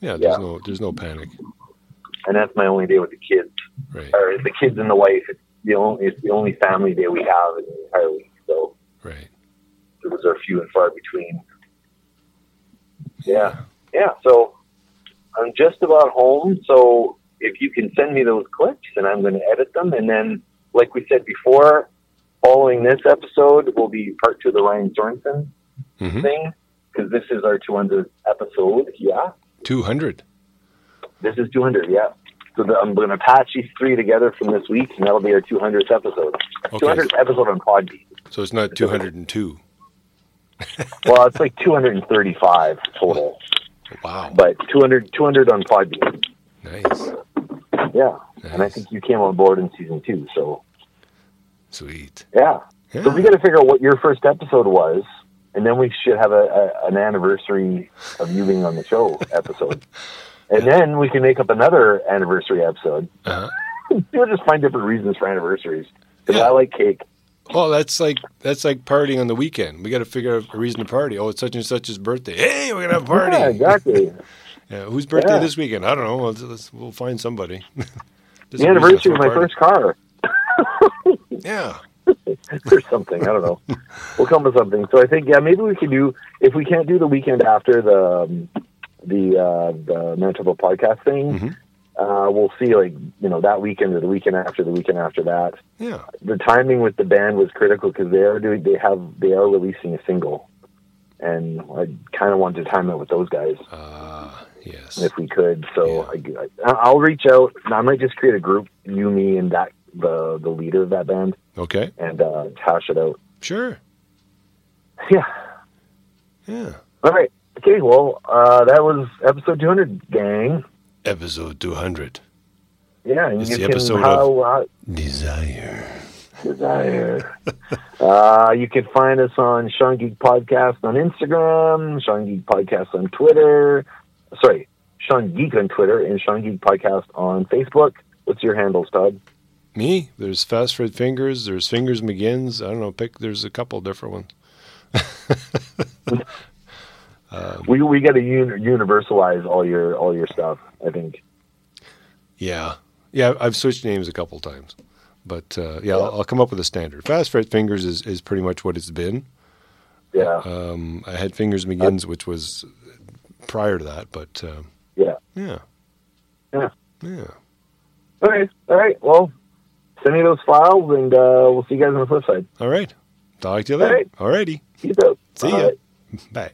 Yeah. There's Yeah. no there's no panic. And that's my only day with the kids, Right. or the kids and the wife. It's the only it's the only family day we have in the entire week. So Right. those are few and far between. Yeah, yeah. So I'm just about home. So if you can send me those clips, and I'm going to edit them, and then, like we said before, following this episode will be part two of the Ryan Sorensen hmm thing because this is our 200th episode. Yeah, Two hundred. This is 200. Yeah. So the, I'm going to patch these three together from this week, and that'll be our 200th episode. Okay. 200th episode on Podbean. So it's not two hundred and two. Well, it's like 235 total, Wow. but 200 200 on Podbean. Nice. Yeah, and I think you came on board in season two. So Sweet. yeah, Yeah. so we got to figure out what your first episode was, and then we should have a, a an anniversary of you being on the show episode, and then we can make up another anniversary episode. Uh-huh. We'll just find different reasons for anniversaries. Because Yeah. I like cake. Oh, that's like that's like partying on the weekend. We got to figure out a reason to party. Oh, it's such and such's birthday. Hey, we're gonna have a party. Yeah, exactly. Yeah, whose birthday Yeah. this weekend? I don't know. Let's, let's, we'll find somebody. The to anniversary of my party. first car. Yeah. or something. I don't know. We'll come with something. So I think yeah, maybe we could do if we can't do the weekend after the um, the uh, the Manitoba podcast thing. Mhm. Uh, we'll see, like you know, that weekend or the weekend after the weekend after that. Yeah. The timing with the band was critical because they are doing, they have, they are releasing a single, and I kind of wanted to time it with those guys Ah, yes. if we could. So I, I, I'll reach out. I might just create a group, you, me, and that the the leader of that band, Okay. and uh, hash it out. Sure. Yeah. Yeah. All right. Okay. Well, uh, that was episode 200, gang. Episode 200. Yeah. And It's you the can episode how, uh, Desire. desire. uh, you can find us on Sean Geek Podcast on Instagram, Sean Geek Podcast on Twitter. Sorry, Sean Geek on Twitter and Sean Geek Podcast on Facebook. What's your handles, Todd? Me? There's Fast Fret Fingers. There's Fingers McGinn's. I don't know. Pick. There's a couple different ones. We we got to un- universalize all your all your stuff. I think. Yeah. Yeah. I've switched names a couple times. But uh, yeah, I'll, I'll come up with a standard. Fast Fret Fingers is, is pretty much what it's been. Yeah. Um, I had Fingers McGinn's, which was prior to that, but uh, yeah. yeah. Yeah. Yeah. Okay. All right. Well, send me those files, and uh, we'll see you guys on the flip side. All right. Talk to you later. right. All righty. Peace out. See Bye. ya. Bye.